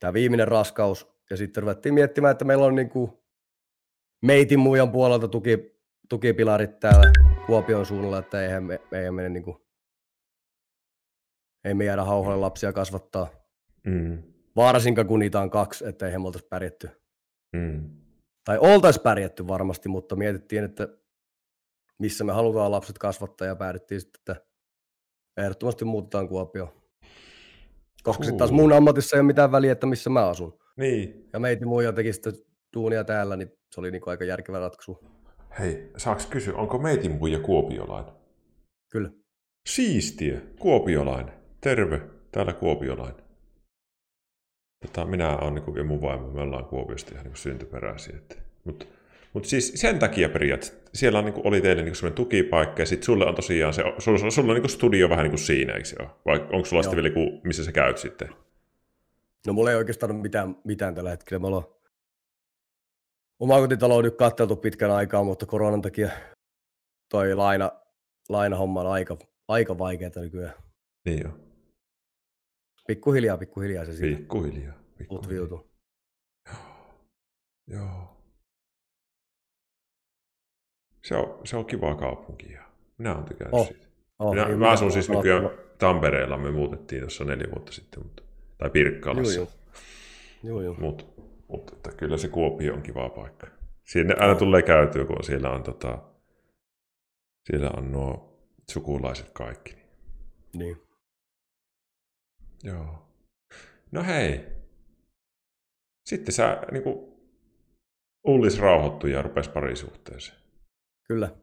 tämä viimeinen raskaus ja sitten ruvettiin miettimään, että meillä on niinku meitin muijan puolelta tuki, tukipilarit täällä Kuopion suunnalla, että eihän me, eihän mene niinku, ei me jäädä hauhoille lapsia kasvattaa. Mm, Varsinkaan kun niitä on kaksi, että eihän me oltaisi pärjätty. mm. Tai oltaisiin pärjätty varmasti, mutta mietittiin, että missä me halutaan lapset kasvattaa ja päädyttiin sitten, että ehdottomasti muutetaan Kuopioon. Koska sitten taas mun ammatissa ei ole mitään väliä, että missä mä asun. Niin. Ja meitä muija teki sitten duunia täällä, niin se oli niinku aika järkevä ratkaisu. Hei, saaks kysyä, onko meitin muija kuopiolainen? Kyllä. Siistiä, kuopiolainen. Terve, täällä kuopiolainen. Tota, minä olen niin ja mun vaimo, me ollaan Kuopiosta ihan niin syntyperäisiä. Mutta mut siis sen takia periaatteessa, siellä on, niin kuin, oli teille niin sellainen tukipaikka, ja sitten sulle on tosiaan se, sulla, sulla on niin studio vähän niin kuin siinä, eikö se ole? Vai onko sulla sitten vielä, missä sä käyt sitten? No mulla ei oikeastaan ole mitään, mitään tällä hetkellä. Me ollaan omakotitalo on nyt katteltu pitkän aikaa, mutta koronan takia toi laina, lainahomma on aika, aika vaikeaa nykyään. Niin jo, Pikkuhiljaa, pikkuhiljaa se siitä pikkuhiljaa. pikkuhiljaa. utviutuu. Joo. Se on, se on kiva kaupunki ja minä olen tykännyt Oh, siitä. Oh, Minä, ei mä asun siis nykyään Tampereella, me muutettiin tuossa neljä vuotta sitten, mutta, tai Pirkkalassa. Joo, joo. Joo, joo. Mutta mut, että kyllä se Kuopio on kiva paikka. Sinne aina tulee käytyä, kun siellä on, tota, siellä on nuo sukulaiset kaikki. niin-. Joo. No hei. Sitten sä niin kuin, Ullis rauhoittui ja rupesi parisuhteeseen. Kyllä.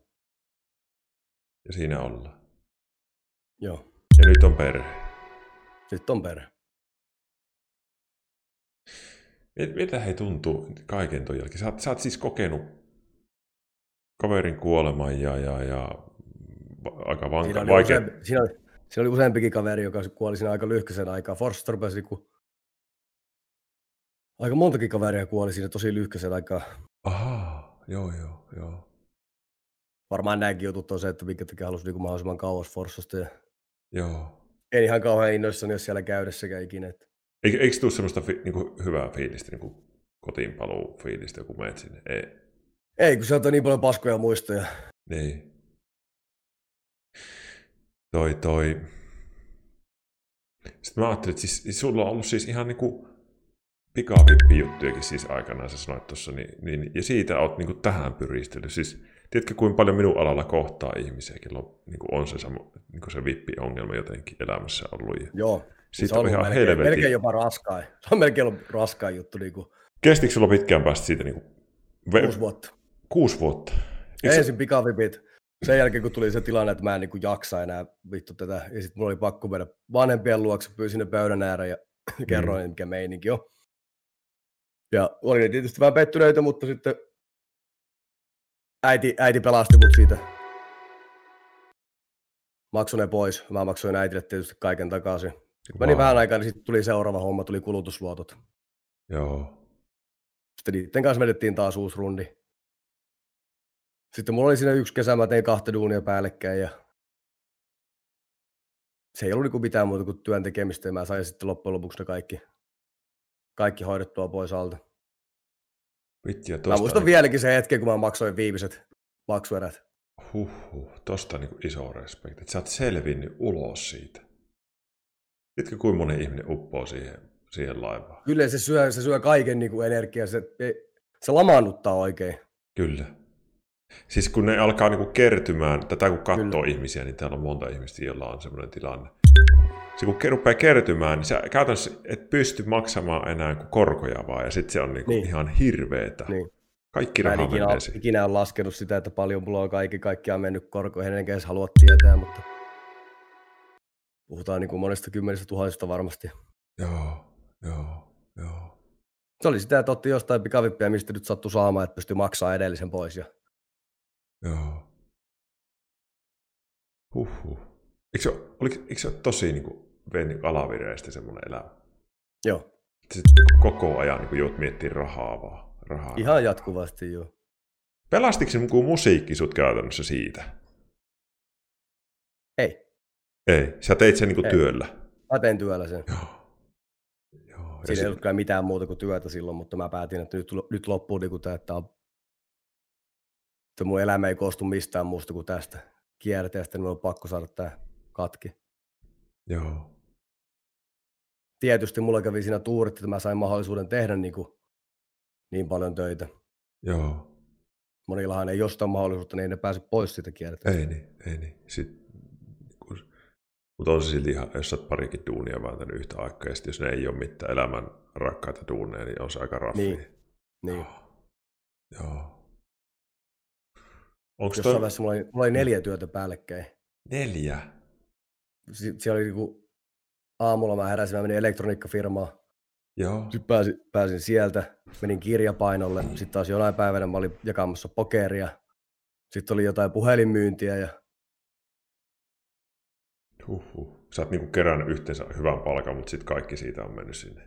Ja siinä ollaan. Joo. Ja nyt on perhe. Sitten on perhe. Miltä hei tuntuu kaiken ton jälkeen? Sä, oot- sä oot siis kokenut kaverin kuoleman ja, ja, ja aika Siinä vanka, oli, vaikea. useampi, siinä, oli, siinä oli useampikin kaveri, joka kuoli siinä aika lyhkäisen aikaa. Forster rupesi niinku, aika montakin kaveria kuoli siinä tosi lyhkäisen aikaa. Ahaa, joo, joo, joo. Varmaan nämäkin jutut on se, että minkä takia halusi niinku mahdollisimman kauas Forssasta. Ja joo. en ihan kauhean innoissani, jos siellä käydessäkään ikinä. Että Eikö, eikö tule semmoista fi, niin kuin hyvää fiilistä, niin kuin kotiinpaluu fiilistä, kun menet sinne? Ei. ei, kun sieltä on niin paljon paskoja muistoja. Niin. Toi, toi. Sitten mä ajattelin, että siis, siis sulla on ollut siis ihan niinku pikavippijuttujakin siis aikanaan, sä sanoit tuossa, niin, niin, ja siitä oot niinku tähän pyristellyt. Siis, tiedätkö, kuinka paljon minun alalla kohtaa ihmisiä, kello on, niinku on se, samo, niinku se vippiongelma jotenkin elämässä ollut. Ja Joo. Siitä se on ihan melkein, helvetin. melkein jopa raskain. Se on melkein ollut raskain juttu, niin kuin Kestikö sulla pitkään päästä siitä niinku, ve, kuusi vuotta. kuusi vuotta? Eikö ensin pikavipit. Sen jälkeen, kun tuli se tilanne, että mä en niin kuin jaksa enää vittu tätä. Ja sitten mulla oli pakko mennä vanhempien luokse, pyysin ne pöydän ääreen ja kerroin, mikä meininki on. Ja oli ne tietysti vähän pettyneitä, mutta sitten äiti, äiti pelasti mut siitä. Maksoi ne pois. Mä maksoin äitille tietysti kaiken takaisin. Sitten meni vähän aikaa, niin sitten tuli seuraava homma, tuli kulutusluotot. Joo. Sitten niiden kanssa vedettiin taas uusi rundi. Sitten mulla oli siinä yksi kesä, mä tein kahta duunia päällekkäin ja se ei ollut niinku mitään muuta kuin työn tekemistä ja mä sain sitten loppujen lopuksi ne kaikki, kaikki hoidettua pois alta. Vitsi, ja Mä muistan niin, vieläkin sen hetken, kun mä maksoin viimeiset maksuerät. Huhhuh, tosta niin iso respekti, että sä oot selvinnyt ulos siitä. Tiedätkö, kuinka moni ihminen uppoo siihen, siihen laivaan? Kyllä se syö, se syö kaiken niinku energiaa, se, se lamaannuttaa oikein. Kyllä. Siis kun ne alkaa niinku kertymään, tätä kun katsoo Kyllä. ihmisiä, niin täällä on monta ihmistä, joilla on semmoinen tilanne. Se kun rupeaa kertymään, niin sä käytännössä et pysty maksamaan enää kuin korkoja vaan, ja sitten se on niinku Niin. ihan hirveetä. Niin. Kaikki Mä en raha ikinä, menee ikinä ole laskenut sitä, että paljon mulla on kaikki, kaikkiaan mennyt korkoihin, enkä edes halua tietää, mutta puhutaan niin kuin monesta kymmenistä tuhansista varmasti. Joo, joo, joo. Se oli sitä, että otti jostain pikavippiä, mistä nyt sattui saamaan, että pystyi maksaa edellisen pois. Ja Joo. Huhhuh. Eikö se, oliko, eikö se ole tosi niin kuin, niin alavireistä semmoinen elämä? Joo. Sitten koko ajan niin joudut miettimään rahaa vaan. Rahaa. Ihan jatkuvasti, joo. Pelastiko se musiikki sut käytännössä siitä? Ei. Ei, sä teit sen niin työllä. Mä tein työllä sen. Joo. Joo. Siinä ei ollut kyllä mitään muuta kuin työtä silloin, mutta mä päätin, että nyt, nyt loppuu niin kuin tämä, että, että mun elämä ei koostu mistään muusta kuin tästä kierteestä, niin on pakko saada tämä katki. Joo. Tietysti mulla kävi siinä tuurit, että mä sain mahdollisuuden tehdä niin, kuin, niin paljon töitä. Joo. Monillahan ei jostain mahdollisuutta, niin ei ne pääse pois siitä kierteestä. Ei niin, ei niin. Sitten mutta on se silti ihan, jos sä parikin duunia vääntänyt yhtä aikaa, ja jos ne ei ole mitään elämän rakkaita duuneja, niin on se aika raffi. Niin. niin. Joo. Onko Jossain toi... vaiheessa mulla oli, mulla oli neljä työtä päällekkäin. Neljä? Sie- siellä oli niinku, aamulla mä heräsin, mä menin elektroniikkafirmaan. Joo. Sitten pääsin, pääsin sieltä, menin kirjapainolle. Sitten taas jonain päivänä mä olin jakamassa pokeria. Sitten oli jotain puhelinmyyntiä ja Huhhuh. Sä oot niinku kerännyt yhteensä hyvän palkan, mutta sitten kaikki siitä on mennyt sinne.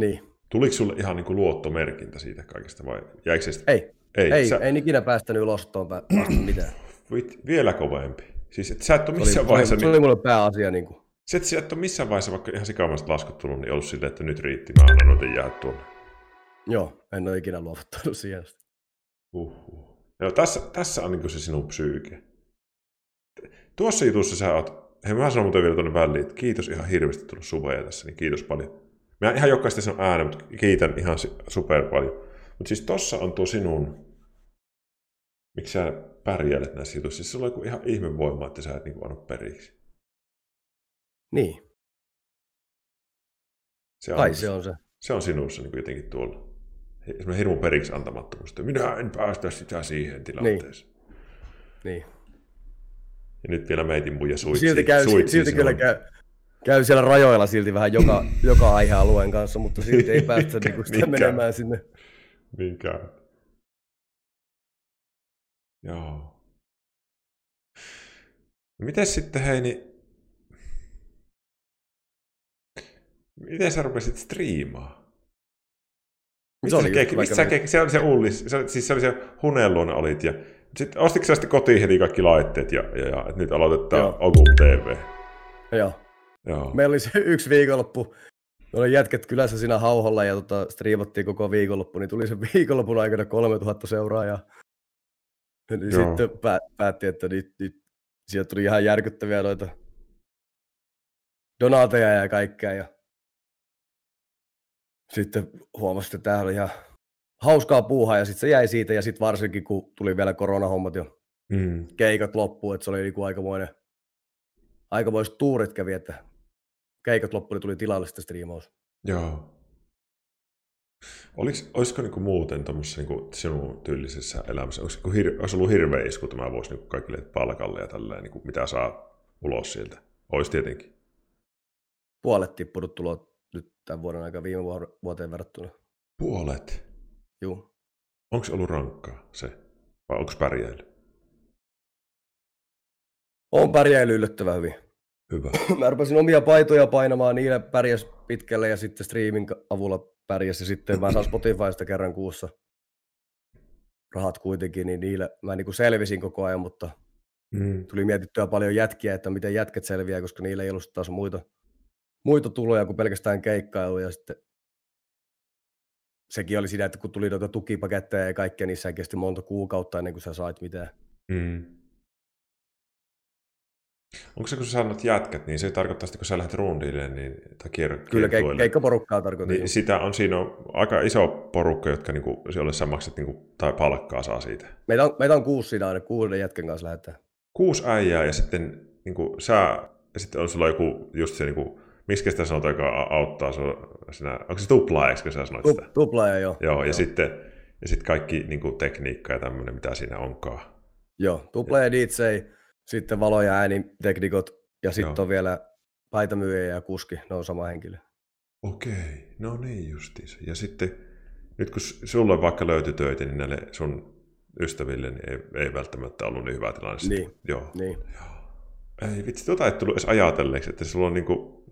Niin. Tuliko sulle ihan niinku luottomerkintä siitä kaikesta vai jäikö se Ei. Ei, ei, sä... ei ikinä päästänyt ulostoon päästä mitään. Vit, vielä kovempi. Siis et sä et ole missään se oli, vaiheessa... Se oli, niin... mulle pääasia. Niin kuin. Se, et sä et ole missään vaiheessa, vaikka ihan sikamaista laskut tullut, niin ollut silleen, että nyt riitti, mä annan noita jää tuonne. Joo, en ole ikinä luovuttanut siihen. Uhuh. Joo, tässä, tässä on niin se sinun psyyke. Tuossa jutussa sä oot Hei, mä sanon muuten vielä tuonne väliin, että kiitos ihan hirveästi tullut suveja tässä, niin kiitos paljon. Mä ihan jokaista sanon äänen, mutta kiitän ihan super paljon. Mutta siis tossa on tuo sinun, miksi sä pärjäilet näissä jutuissa. Siis sulla on ihan ihme voima, että sä et niinku anna periksi. Niin. Se on, Kai se on se. Se on sinussa niin jotenkin tuolla. Semmoinen hirmu periksi antamattomuus. Minä en päästä sitä siihen tilanteeseen. Niin. niin. Ja nyt vielä meitin muija suitsi. Silti, käy, suitsi silti kyllä käy, käy siellä rajoilla silti vähän joka, joka aihealueen kanssa, mutta silti ei päästä niinku sitä menemään sinne. Niinkään. Joo. Miten sitten hei, niin... Miten sä rupesit striimaa? Mistä se, oli mistä sä kek... se oli se Ullis, se, siis se oli se Hunelluona olit ja sitten ostitko sä sitten kotiin heti kaikki laitteet ja, ja, ja nyt aloitetaan Ogun TV? Joo. Joo. Meillä oli se yksi viikonloppu. Me oli jätket kylässä siinä hauholla ja tota, striimattiin koko viikonloppu, niin tuli se viikonlopun aikana 3000 seuraajaa. Niin Joo. sitten pää- päätti, että nyt, nyt, sieltä tuli ihan järkyttäviä noita donateja ja kaikkea. Ja sitten huomasin, että tämä oli ihan hauskaa puuhaa ja sitten se jäi siitä ja sitten varsinkin kun tuli vielä koronahommat jo mm. keikat loppuun, että se oli niinku aikamoinen, aikamoiset tuurit kävi, että keikat loppuun niin tuli tilalle sitten striimaus. Joo. Olis, olisiko niinku muuten tuommoisessa niinku sinun tyylisessä elämässä, olisiko hir, olisi ollut hirveä isku, että mä voisin niinku kaikille palkalle ja tälleen, niinku, mitä saa ulos sieltä? Olisi tietenkin. Puolet tippunut tulot nyt tämän vuoden aikana viime vuoteen verrattuna. Puolet? Joo. Onko ollut rankkaa se? Vai onko pärjäily? On pärjäily yllättävän hyvin. Hyvä. Mä rupesin omia paitoja painamaan, niillä pärjäs pitkälle ja sitten streamin avulla pärjäs ja sitten mä saan Spotifysta kerran kuussa rahat kuitenkin, niin niillä mä niin kuin selvisin koko ajan, mutta mm. tuli mietittyä paljon jätkiä, että miten jätket selviää, koska niillä ei ollut taas muita, muita tuloja kuin pelkästään keikkailu ja sitten sekin oli sitä, että kun tuli noita tukipaketteja ja kaikkea, niin se kesti monta kuukautta ennen kuin sä sait mitään. Mm. Onko se, kun sä sanot jätkät, niin se tarkoittaa, että kun sä lähdet rundille, niin, tai kier- Kyllä, keik- keikkaporukkaa tarkoittaa. Niin sitä on, siinä on aika iso porukka, jotka niin kuin, jolle sä maksat niin kuin, tai palkkaa saa siitä. Meitä on, meitä on kuusi siinä aina, kuuden jätken kanssa lähdetään. Kuusi äijää ja sitten niin kuin, sä, ja sitten on sulla joku just se niin kuin, Miksi sitä sanotaan, joka auttaa sinä, onko se tuplaajaksi, kun sä sanoit sitä? Tuplaaja, joo. Joo, ja joo. sitten ja sitten kaikki niin kuin, tekniikka ja tämmöinen, mitä siinä onkaan. Joo, tuplaaja DJ, sitten valo- ja ääniteknikot, ja sitten on vielä paitamyyjä ja kuski, ne on sama henkilö. Okei, no niin justiinsa. Ja sitten, nyt kun sulle vaikka löytyi töitä, niin näille sun ystäville niin ei, ei välttämättä ollut niin hyvä tilanne. Niin, Joo. niin. Joo. Ei vitsi, tuota ei tullut edes ajatelleeksi, että sulla on niinku...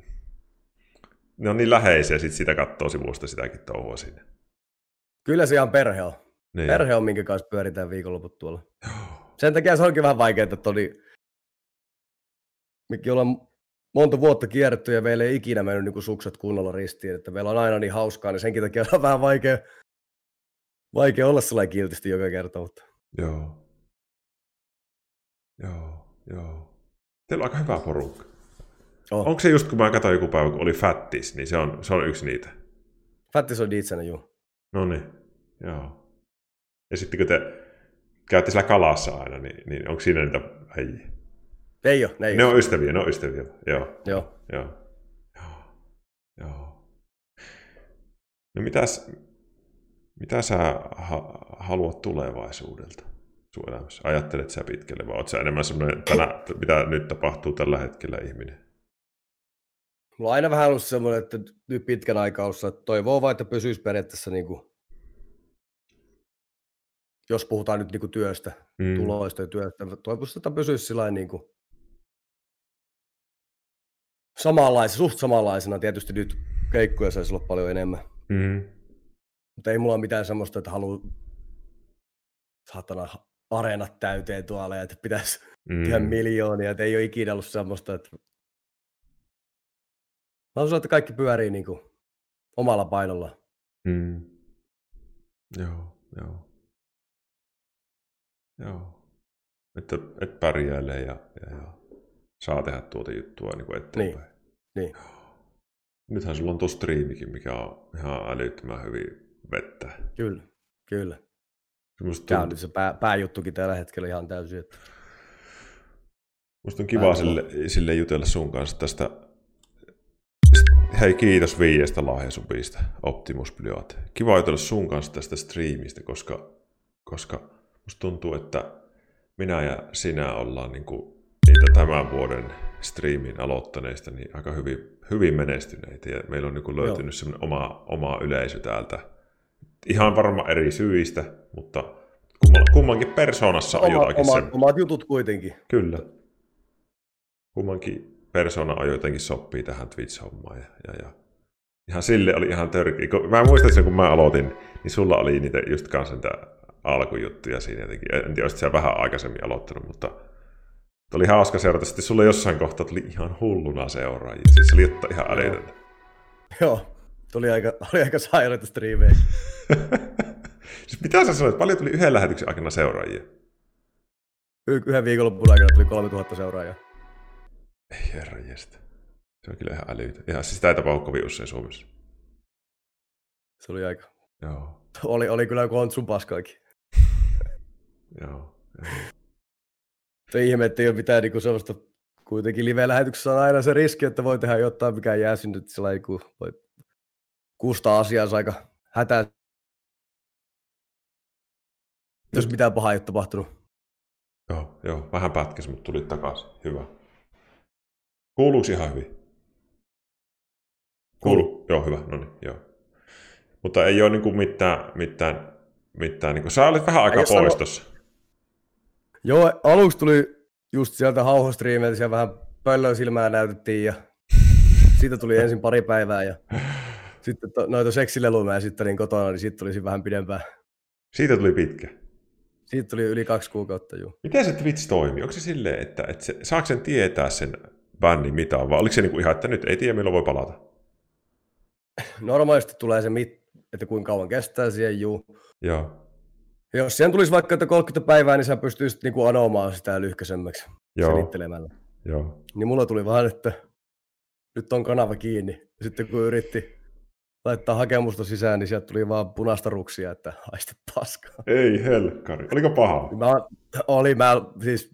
Ne on niin läheisiä, sit sitä katsoo sivusta sitäkin touhua sinne. Kyllä se ihan perhe on. Niin. Perhe on, minkä kanssa pyöritään viikonloput tuolla. Sen takia se onkin vähän vaikeaa, että oli... Mekin ollaan monta vuotta kierretty ja meillä ei ikinä mennyt niin sukset kunnolla ristiin, että meillä on aina niin hauskaa, niin senkin takia on vähän vaikea, vaikea olla sellainen kiltisti joka kerta. Mutta... Joo. Joo, joo. Teillä on aika hyvä porukka. Oh. Onko se just kun mä katsoin joku päivä, kun oli Fattis, niin se on, se on yksi niitä? Fattis on Diitsänä, juu. No niin, joo. Ja sitten kun te käytte siellä kalassa aina, niin, niin onko siinä niitä äijiä? Ei ole, ne ei Ne ole. on ystäviä, ne on ystäviä. Joo, Joo. joo. Joo. joo. No mitäs, mitä sä ha- haluat tulevaisuudelta sun elämässä? Ajattelet sä pitkälle vai oot sä enemmän semmoinen, tänä, mitä nyt tapahtuu tällä hetkellä ihminen? Mulla on aina vähän ollut semmoinen, että nyt pitkän aikaa ollut, että toivoo vaan, että pysyisi periaatteessa niin kuin, jos puhutaan nyt niin kuin työstä, Mm. tuloista ja työstä, toivoisi, että pysyisi sillä niin kuin samanlaisena, suht samanlaisena. Tietysti nyt keikkoja saisi olla paljon enemmän. Mm. Mutta ei mulla ole mitään semmoista, että haluaa saatana areenat täyteen tuolla ja että pitäisi Mm. tehdä miljoonia. Että ei ole ikinä ollut semmoista, että mä uskon, että kaikki pyörii niin kuin omalla painolla. Mm. Joo, joo. Joo. Että et pärjäilee ja, ja, ja saa tehdä tuota juttua niin kuin eteenpäin. Niin. Nythän sulla on tuo striimikin, mikä on ihan älyttömän hyvin vettä. Kyllä, kyllä. Musta Tämä on nyt se pää, pääjuttukin tällä hetkellä ihan täysin. Että... musta on kiva sille, sille jutella sun kanssa tästä. Hei, kiitos viiestä lahjasupista, Optimus Blyat. Kiva jutella sun kanssa tästä striimistä, koska, koska musta tuntuu, että minä ja sinä ollaan niinku niitä tämän vuoden striimin aloittaneista niin aika hyvin, hyvin menestyneitä. Ja meillä on niinku löytynyt semmoinen oma, oma yleisö täältä. Ihan varmaan eri syistä, mutta kummankin persoonassa on Oma, jotakin oma, se. omat jutut kuitenkin. Kyllä. Kummankin persona on jotenkin sopii tähän Twitch-hommaan. Ja, ja, ja. Ihan sille oli ihan törkeä. Kun Mä muistan sen, kun mä aloitin, niin sulla oli niitä just kanssa niitä alkujuttuja siinä jotenkin. En tiedä, olisit vähän aikaisemmin aloittanut, mutta oli hauska seurata. Sitten sulla jossain kohtaa tuli ihan hulluna seuraajia. Siis se oli ihan älytöntä. Joo, tuli aika, oli aika sairaita striimejä. siis mitä sä sanoit? Paljon tuli yhden lähetyksen aikana seuraajia? Y- Yhden viikonloppuun aikana tuli 3000 seuraajaa. Ei herra jestä. Se on kyllä ihan älytön. Ihan, siis tapahdu kovin usein Suomessa. Se oli aika... Joo, Oli, oli kyllä kontsun paskaakin. joo. Se ihme, että ei ole mitään niin sellaista... Kuitenkin live-lähetyksessä on aina se riski, että voi tehdä jotain, mikä jää sinne, että sillä kun voi kustaa asiansa aika hätää. Jos mitään pahaa ei ole tapahtunut. Joo, joo, vähän pätkäs, mutta tuli takaisin. Hyvä. Kuuluuko ihan hyvin? Kuuluu. Joo, hyvä. No niin, joo. Mutta ei ole niinku mitään, mitään, mitään niinku... Sä olet vähän aikaa pois tossa. Joo, aluksi tuli just sieltä hauhostriimeiltä, siellä vähän pöllön silmää näytettiin ja siitä tuli ensin pari päivää ja sitten to, noita seksileluja mä esittelin kotona, niin siitä tuli vähän pidempään. Siitä tuli pitkä. Siitä tuli yli kaksi kuukautta, juu. Miten se Twitch toimii? Onko se silleen, että, että se, saako sen tietää sen bändin mitä on, vai oliko se niinku ihan, että nyt ei tiedä milloin voi palata? Normaalisti tulee se, mit, että kuinka kauan kestää siihen, juu. Joo, Jos siihen tulisi vaikka että 30 päivää, niin sä pystyisit niinku anomaan sitä lyhkäisemmäksi joo, selittelemällä. joo. Niin mulla tuli vaan, että nyt on kanava kiinni. Sitten kun yritti laittaa hakemusta sisään, niin sieltä tuli vaan punaista ruksia, että haista paskaa. Ei helkkari. Oliko paha? Mä, oli, mä siis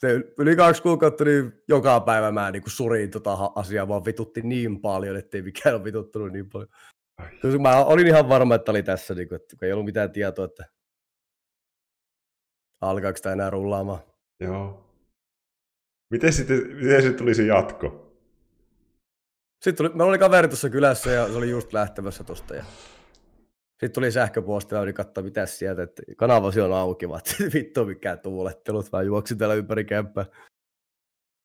se yli kaksi kuukautta, niin joka päivä mä niin surin tota asiaa, vaan vitutti niin paljon, ettei mikään ole vituttunut niin paljon. Ai. Koska mä olin ihan varma, että oli tässä, niin kuin, että kun ei ollut mitään tietoa, että alkaako sitä enää rullaamaan. Joo. Miten sitten, miten sitten tuli se jatko? Sitten tuli, meillä oli kaveri tuossa kylässä ja se oli just lähtemässä tosta. Ja... Sitten tuli sähköposti ja yritin katsoa, mitä sieltä, että kanavasi on auki, vaan vittu mikään tuulettelut, mä juoksin täällä ympäri kämppää.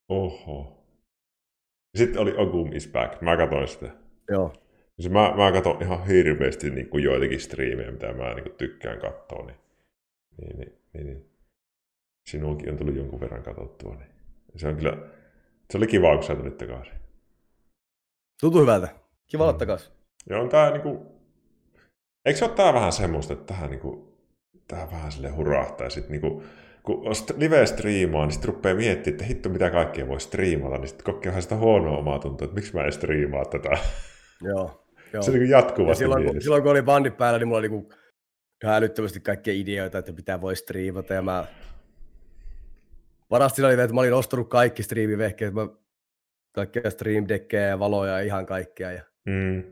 Oho. Sitten oli Ogum is back. Mä katsoin sitä. Joo. Siis mä, mä katson ihan hirveästi niin kuin joitakin striimejä, mitä mä niin kuin tykkään katsoa. Niin, niin, niin, niin, niin. Sinullekin on tullut jonkun verran katsottua. Niin. Se on kyllä, se oli kiva, kun sä tulit takaisin. Tuntuu hyvältä. Kiva olla Mm. takaisin. Ja on tää niinku... Eikö se ole tää vähän semmoista, että tähän niinku... Tähän vähän sille hurahtaa ja sit niinku... Kun on st- live-striimaa, niin sitten rupeaa miettimään, että hitto mitä kaikkea voi striimata, niin sitten kokee vähän sitä huonoa omaa tuntua, että miksi mä en striimaa tätä. Joo. Joo. Se on niin Ja jatkuvasti silloin, kun, silloin kun oli bandit päällä, niin mulla oli niinku ihan älyttömästi kaikkia ideoita, että mitä voi striimata. Ja mä... Parasta oli, että mä olin ostanut kaikki striimivehkeet. Mä... Kaikkea stream deckejä ja valoja ja ihan kaikkea. Ja... Mm.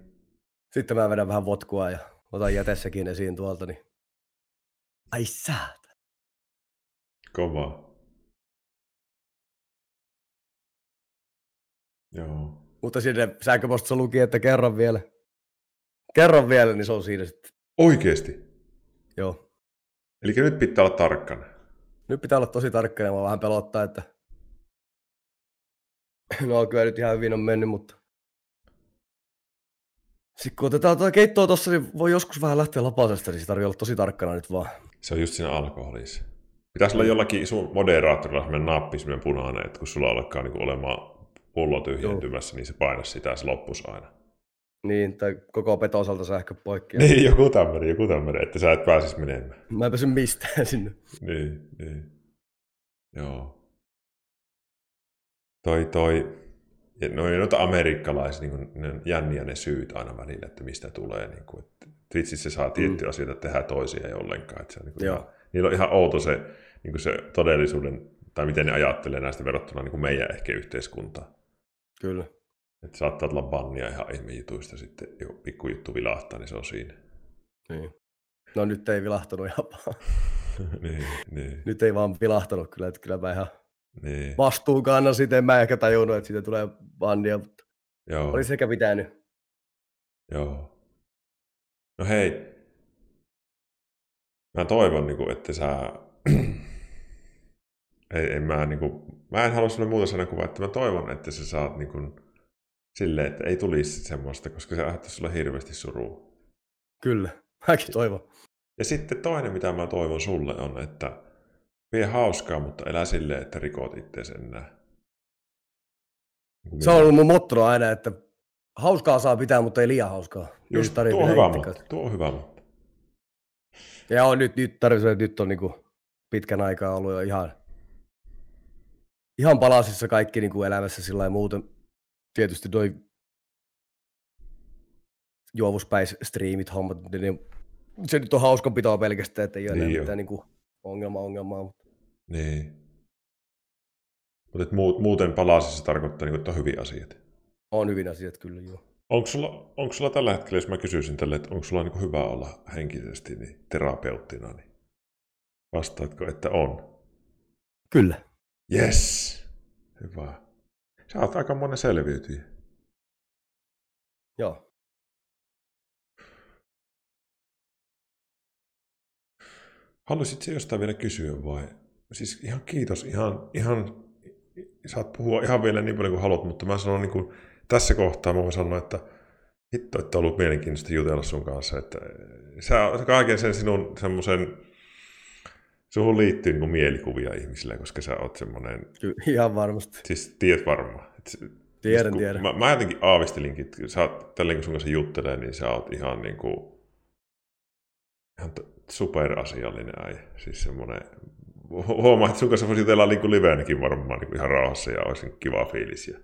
Sitten mä vedän vähän votkua ja otan jätessäkin esiin tuolta. Niin... Ai saata. Kova. Joo. Mutta sinne sähköpostissa luki, että kerran vielä. Kerran vielä, niin se on siinä sitten. Oikeesti. Joo. Eli nyt pitää olla tarkkana. Nyt pitää olla tosi tarkkana, mä vähän pelottaa, että no kyllä nyt ihan hyvin on mennyt, mutta sitten kun otetaan tuota keittoa tuossa, niin voi joskus vähän lähteä lapasesta, niin se tarvii olla tosi tarkkana nyt vaan. Se on just siinä alkoholissa. Pitäisi olla jollakin sun moderaattorilla semmoinen nappi, semmoinen punainen, että kun sulla alkaa niin olemaan pullo tyhjentymässä, niin se paina sitä ja se loppus aina. Niin, tai koko petosalta sähkö poikki. Niin, joku tämmöinen, joku tämmöinen, että sä et pääsisi menemään. Mä en päässyt mistään sinne. Niin, niin. Joo. Toi, toi. Ja noin noita amerikkalaisia, niin ne on jänniä ne syyt aina välillä, että mistä tulee. Niin kuin, että Twitchissä saa tiettyjä mm. asioita tehdä toisia ei ollenkaan. Että se on niin kuin ihan, niillä on ihan outo se, niin kuin se todellisuuden, tai miten ne ajattelee näistä verrattuna niin kuin meidän ehkä yhteiskuntaa. Kyllä. Että saattaa olla bannia ihan ihmejutuista sitten, joku pikkujuttu vilahtaa, niin se on siinä. Niin. No nyt ei vilahtanut ihan vaan. niin, niin, Nyt ei vaan vilahtanut kyllä, että kyllä mä ihan niin. vastuun kannan siitä, en mä ehkä tajunnut, että siitä tulee bandia, mutta Joo. oli sekä pitänyt. Joo. No hei. Mä toivon, niin kuin, että sä... ei, ei mä, niin kuin... mä en halua sanoa muuta sanoa kuin, että mä toivon, että sä saat niin kuin... silleen, että ei tulisi semmoista, koska se aiheuttaisi sulle hirveästi surua. Kyllä, mäkin toivon. Ja sitten toinen, mitä mä toivon sulle, on, että vie hauskaa, mutta elä silleen, että rikot itseäsi enää. Niin Se on ollut mun motto aina, että hauskaa saa pitää, mutta ei liian hauskaa. Just, tuo on hyvä itse motto. Tuo on hyvä motto. Ja on, nyt, nyt tarvitsee, nyt on niinku pitkän aikaa ollut jo ihan, ihan palasissa kaikki niinku elämässä sillä muuten. Tietysti noi juovuspäis striimit, hommat, niin se nyt on hauskanpitoa pelkästään, että ei ole Niin mitään niinku ongelma ongelmaa. Niin. Mutta muuten palasissa tarkoittaa, niin kuin, että on hyviä asiat. On hyvin asiat kyllä, joo. Onko sulla, onko sulla tällä hetkellä, jos mä kysyisin tälle, että onko sulla niin hyvä olla henkisesti niin terapeuttina, niin vastaatko, että on? Kyllä. Yes! Hyvä. Sä oot aika monen selviytyjä. Joo. Haluaisitko jostain vielä kysyä vai? Siis ihan kiitos, ihan, ihan, saat puhua ihan vielä niin paljon kuin haluat, mutta mä sanon niin kuin, tässä kohtaa mä voin sanoa, että hitto, että on ollut mielenkiintoista jutella sun kanssa, että sä oot kaiken sen sinun semmoisen, suhun liittyy niin kuin mielikuvia ihmisille, koska sä oot semmoinen, ihan varmasti. siis tiedät varmaan. Tiedän, kun tiedän. Mä, mä jotenkin aavistelinkin, että sä oot, tälleen kun sun kanssa juttelee, niin sä oot ihan niin kuin, ihan superasiallinen äijä. Siis semmoinen, huomaa, että sun kanssa voisi jutella niin liveenäkin varmaan niin ihan rauhassa ja olisi kiva fiilis. Ja,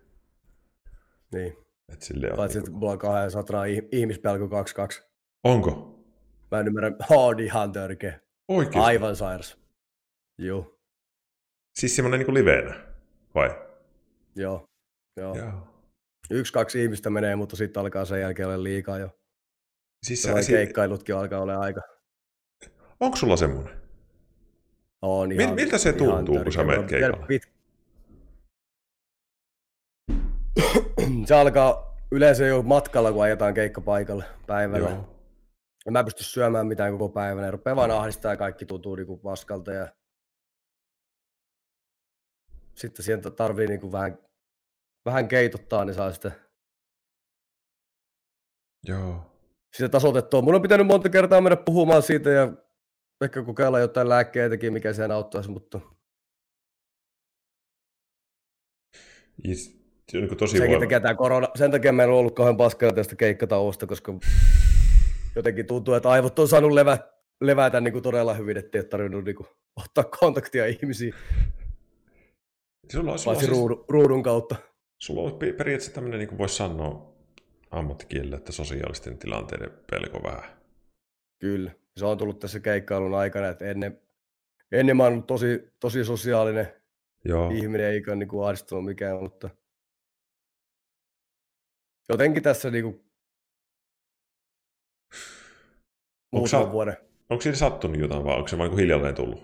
Niin. että silleen, Paitsi, niin että kuin, mulla on 200 ih- ihmispelko 22. onko? Mä en ymmärrä, on ihan törkeä. Oikein? Aivan sairas. Joo, Siis semmoinen niin liveenä, vai? joo. joo. Joo. Yksi, kaksi ihmistä menee, mutta sitten alkaa sen jälkeen olla liikaa jo. Siis sä, si- keikkailutkin alkaa olla aika. onko sulla semmoinen? On ihan, miltä se ihan tuntuu, kun sä menet keikalle? pit- se alkaa yleensä jo matkalla, kun ajetaan keikkapaikalle päivällä. Joo. Ja mä en pysty syömään mitään koko päivänä. Ja rupeaa vaan ahdistaa ja kaikki tuntuu niinku paskalta. Ja... sitten sieltä tarvii niin kuin vähän, vähän keitottaa, niin saa sitten Joo. sitä tasoitettua. Mun on pitänyt monta kertaa mennä puhumaan siitä ja ehkä kokeilla jotain lääkkeitäkin, mikä sen auttaisi, mutta Is, se on niin tosi senkin takia tämä korona, sen takia meillä on ollut kauhean paskaa tästä keikkatauosta, koska jotenkin tuntuu, että aivot on saanut levä, levätä niin kuin todella hyvin, ettei ole tarvinnut niin kuin ottaa kontaktia ihmisiin, Sulla, on- sulla, on paitsi siis, ruudun, ruudun kautta. sulla on pe- periaatteessa tämmöinen, niin kuin voisi sanoa ammattikielellä, että sosiaalisten tilanteiden pelko vähän. Kyllä. Se on tullut tässä keikkailun aikana, että ennen, ennen mä oon ollut tosi, tosi sosiaalinen Joo. ihminen, eikä niin kuin ahdistunut mikään, mutta jotenkin tässä niin kuin Onko sä- muutaman vuoden. Onko siinä sattunut jotain vai onko se vaan niin hiljalleen tullut?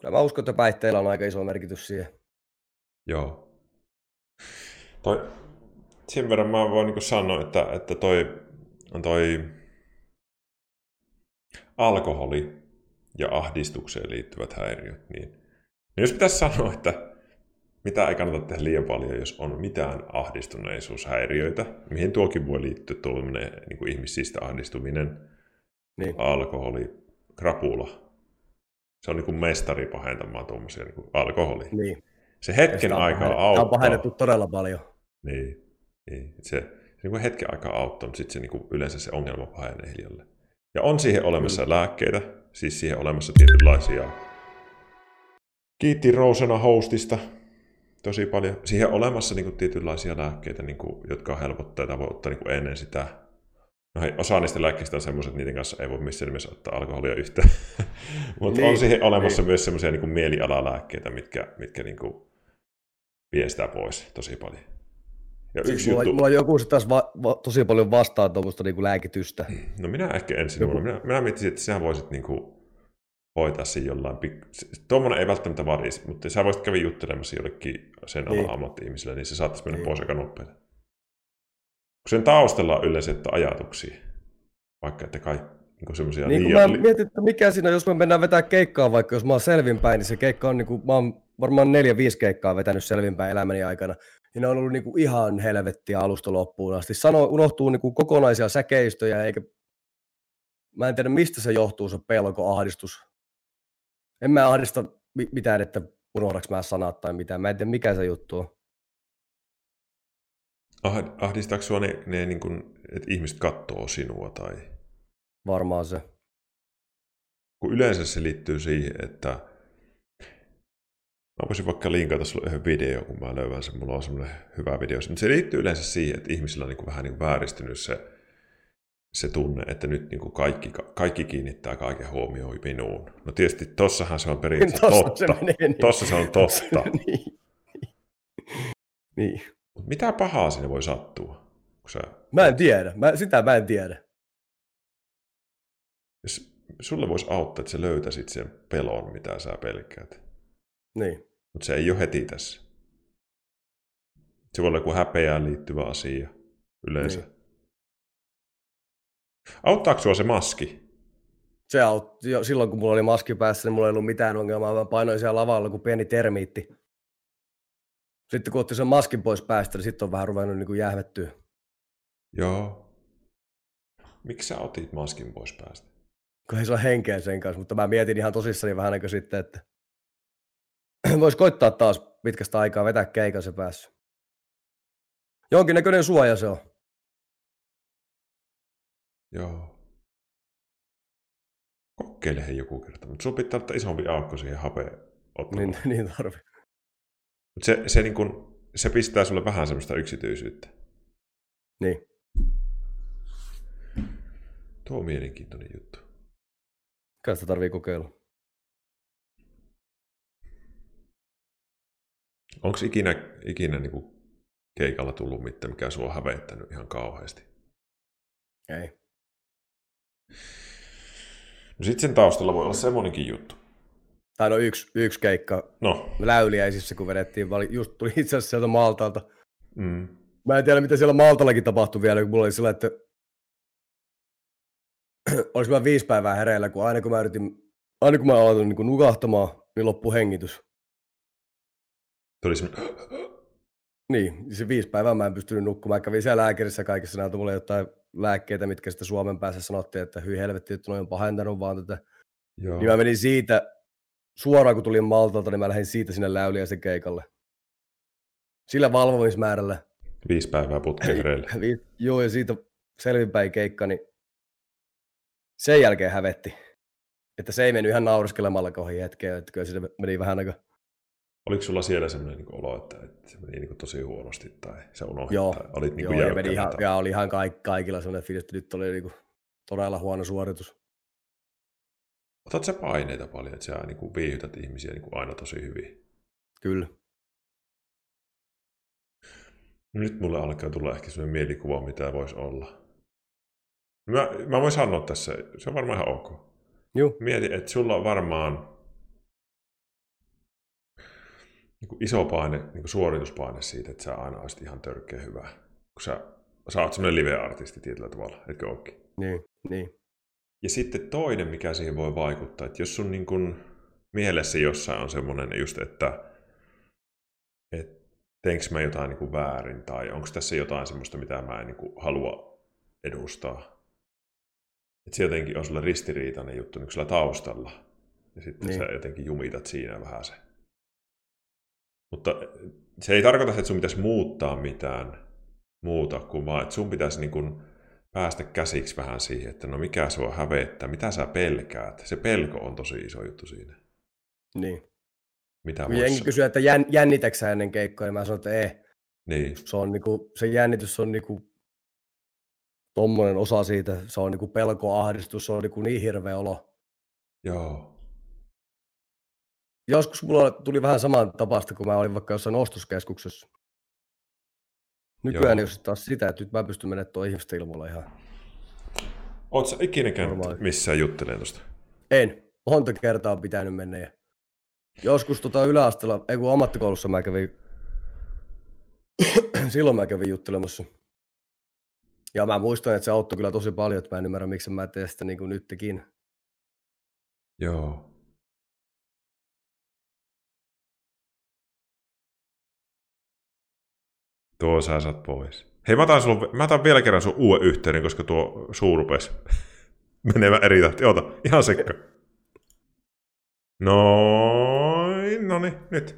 Kyllä mä uskon, että päihteillä on aika iso merkitys siihen. Joo. Toi, sen verran mä voin niin sanoa, että, että toi, on toi alkoholi ja ahdistukseen liittyvät häiriöt, niin, niin jos pitäisi sanoa, että mitä ei kannata tehdä liian paljon, jos on mitään ahdistuneisuushäiriöitä, mihin tuokin voi liittyä tuollainen niin kuin ihmisistä ahdistuminen, Niin. alkoholi, krapula. Se on niin kuin mestari pahentamaan tuommoisia niin kuin alkoholi. niin. Se hetken on aikaa pahennettu- auttaa. Sitä on pahennettu todella paljon. Niin, niin. Se, se niin kuin hetken aikaa auttaa, mutta sitten se niin kuin yleensä se ongelma pahenee hiljalle. Ja on siihen olemassa Kyllä. lääkkeitä, siis siihen olemassa tietynlaisia. Kiitti Rousena hostista tosi paljon. Siihen on olemassa niin kuin, tietynlaisia lääkkeitä, niin kuin, jotka helpottaa tai voi ottaa niin kuin, ennen sitä. No hei, osa niistä lääkkeistä on semmoiset, että niiden kanssa ei voi missään nimessä ottaa alkoholia yhtään. Mutta Niin, on siihen olemassa niin. myös semmoisia niin mielialalääkkeitä, mitkä, mitkä niin kuin, vie sitä pois tosi paljon. Ja Siis yksi mulla, juttu, mulla joku se taas va, va, tosi paljon vastaa tuommoista niin lääkitystä. no minä ehkä ensin, Joku- minä, minä miettisin, että sinä voisit niinku hoitaa sen jollain, pik... tuommoinen ei välttämättä vaadisi, mutta sä voisit käydä juttelemassa jollekin sen alan Niin. ammatti-ihmiselle, niin se saattaisi mennä Niin. pois aika nopeasti. Kun sen taustalla on yleensä että ajatuksia, vaikka että kai niinku semmoisia Niin kun mä mietin, että mikä siinä, jos me mennään vetää keikkaa, vaikka jos mä oon selvinpäin, niin se keikka on, niin kuin, mä oon varmaan neljä, viisi keikkaa vetänyt selvinpäin elämäni aikana. Ja ne on ollut niin kuin ihan helvettiä alusta loppuun asti. Sano, unohtuu niin kuin kokonaisia säkeistöjä, eikä... Mä en tiedä, mistä se johtuu, se pelko, ahdistus. En mä ahdista mi- mitään, että unohdaks mä sanat tai mitään. Mä en tiedä, mikä se juttu on. Ah- Ahdistaako sua ne, ne niin kuin, että ihmiset katsoo sinua tai... Varmaan se. Kun yleensä se liittyy siihen, että mä voisin vaikka linkata sulle yhden video, kun mä löydän sen, mulla on semmoinen hyvä video. Mutta se liittyy yleensä siihen, että ihmisillä on niin kuin vähän niin kuin vääristynyt se, se tunne, että nyt niin kuin kaikki, kaikki kiinnittää kaiken huomioon minuun. No tietysti tossahan se on periaatteessa Tossa totta. se menee, niin. Tossa se on totta. niin. niin. Mut mitä pahaa siinä voi sattua? Kun sä, Mä en tiedä. Mä, sitä mä en tiedä. jos sulle voisi auttaa, että sä löytäisit sen pelon, mitä sä pelkäät. Niin. Mutta se ei ole heti tässä. Se voi olla joku häpeään liittyvä asia yleensä. Niin. Auttaako sua se maski? Se autti, jo, silloin kun mulla oli maski päässä, niin mulla ei ollut mitään ongelmaa. Mä painoin siellä lavalla kuin pieni termiitti. Sitten kun otti sen maskin pois päästä, niin sitten on vähän ruvennut niin kuin. Joo. Miksi sä otit maskin pois päästä? Kun ei saa henkeä sen kanssa, mutta mä mietin ihan tosissani vähän niin sitten, että vois koittaa taas pitkästä aikaa vetää keikan se päässä. Jonkinnäköinen suoja se on. Joo. Kokeile hei joku kerta, mutta sun pitää ottaa isompi aukko siihen hapeen ottamaan. Niin, niin tarvii. Mut se, se, niin kun, se pistää sulle vähän semmoista yksityisyyttä. Niin. Tuo on mielenkiintoinen juttu. Kai sitä tarvii kokeilla. Onko ikinä, ikinä niin kuin keikalla tullut mitään, mikä sua on hävettänyt ihan kauheasti? Ei. No sit sen taustalla voi olla semmoinenkin juttu. Tai no yksi, yksi keikka No, läyliäisissä, kun vedettiin, just tuli itse asiassa sieltä Maltalta. mm, Mä en tiedä, mitä siellä Maltallakin tapahtui vielä, kun mulla oli sillä, että olisi mä viisi päivää hereillä, kun aina kun mä yritin, aina kun mä aloitin niin nukahtamaan, niin loppu hengitys. Tuli semmoinen... Niin, se viisi päivää mä en pystynyt nukkumaan. Kävin siellä lääkärissä kaikissa, näytö mulle jotain lääkkeitä, mitkä sitten Suomen päässä sanottiin, että hyi helvetti, että noin on pahentanut vaan tätä. Joo. Niin mä menin siitä, suoraan kun tulin Maltalta, niin mä lähdin siitä sinne Läyliäisen keikalle. Sillä valvomismäärällä. Viisi päivää putkeen Joo, ja siitä selvinpäin keikka, niin sen jälkeen hävetti. Että se ei mennyt ihan nauriskelemalla kohin hetkeen, että kyllä se meni vähän aika... Oliko sulla siellä sellainen niin olo, että, että se meni niin tosi huonosti tai se unohti? Joo, tai olit niin joo ja, meni ihan, ja oli ihan kaik, kaikilla sellainen fiilis, että nyt oli niin kuin todella huono suoritus. Otat sä paineita paljon, että sä niin kuin viihytät ihmisiä niin kuin aina tosi hyvin? Kyllä. No nyt mulle alkaa tulla ehkä sellainen mielikuva, mitä voisi olla. Mä, mä voin sanoa tässä, se on varmaan ihan ok. Joo. Mieti, että sulla on varmaan niin kuin iso paine, niin kuin suorituspaine siitä, että sä aina olisit ihan törkeä hyvä. Kun sä, sä oot semmoinen live-artisti tietyllä tavalla, etkö ookin? Niin, niin. Ja sitten toinen, mikä siihen voi vaikuttaa, että jos sun niin kuin mielessä jossain on semmoinen just, että, että teenkö mä jotain niin kuin väärin, tai onko tässä jotain semmoista, mitä mä en niin kuin halua edustaa. Että se jotenkin on sulle ristiriitainen juttu niin sulla taustalla. Ja sitten niin. sä jotenkin jumitat siinä vähän se. Mutta se ei tarkoita, että sun pitäisi muuttaa mitään muuta kuin vaan, että sun pitäisi niin kuin päästä käsiksi vähän siihen, että no mikä sua hävettää, mitä sä pelkäät. Se pelko on tosi iso juttu siinä. Niin. Mitä Jengi kysyy, että jän, jännitäksä ennen keikkoa, ja mä sanon, että ei. Niin. Se, on niinku, se jännitys on niinku tommonen osa siitä, se on niinku pelko, ahdistus, se on niinku niin hirveä olo. Joo. Joskus mulla tuli vähän saman tapasta, kun mä olin vaikka jossain ostoskeskuksessa. Nykyään jos taas sitä, että nyt mä pystyn menemään tuon ihmisten ilmoilla ihan. Oletko sä ikinä käynyt missään juttelemaan tuosta? En. Monta kertaa on pitänyt mennä. Ja joskus tota yläasteella, ei kun ammattikoulussa mä kävin, silloin mä kävin juttelemassa. Ja mä muistan, että se auttoi kyllä tosi paljon, että mä en ymmärrä, miksi mä teen sitä niin kuin nytkin. Joo. Tuo sä saat pois. Hei, mä otan, sulla, mä otan vielä kerran sun uuden yhteyden, koska tuo suu rupesi menemään eri tahti. Oota, ihan sekka. Noin, no niin, nyt.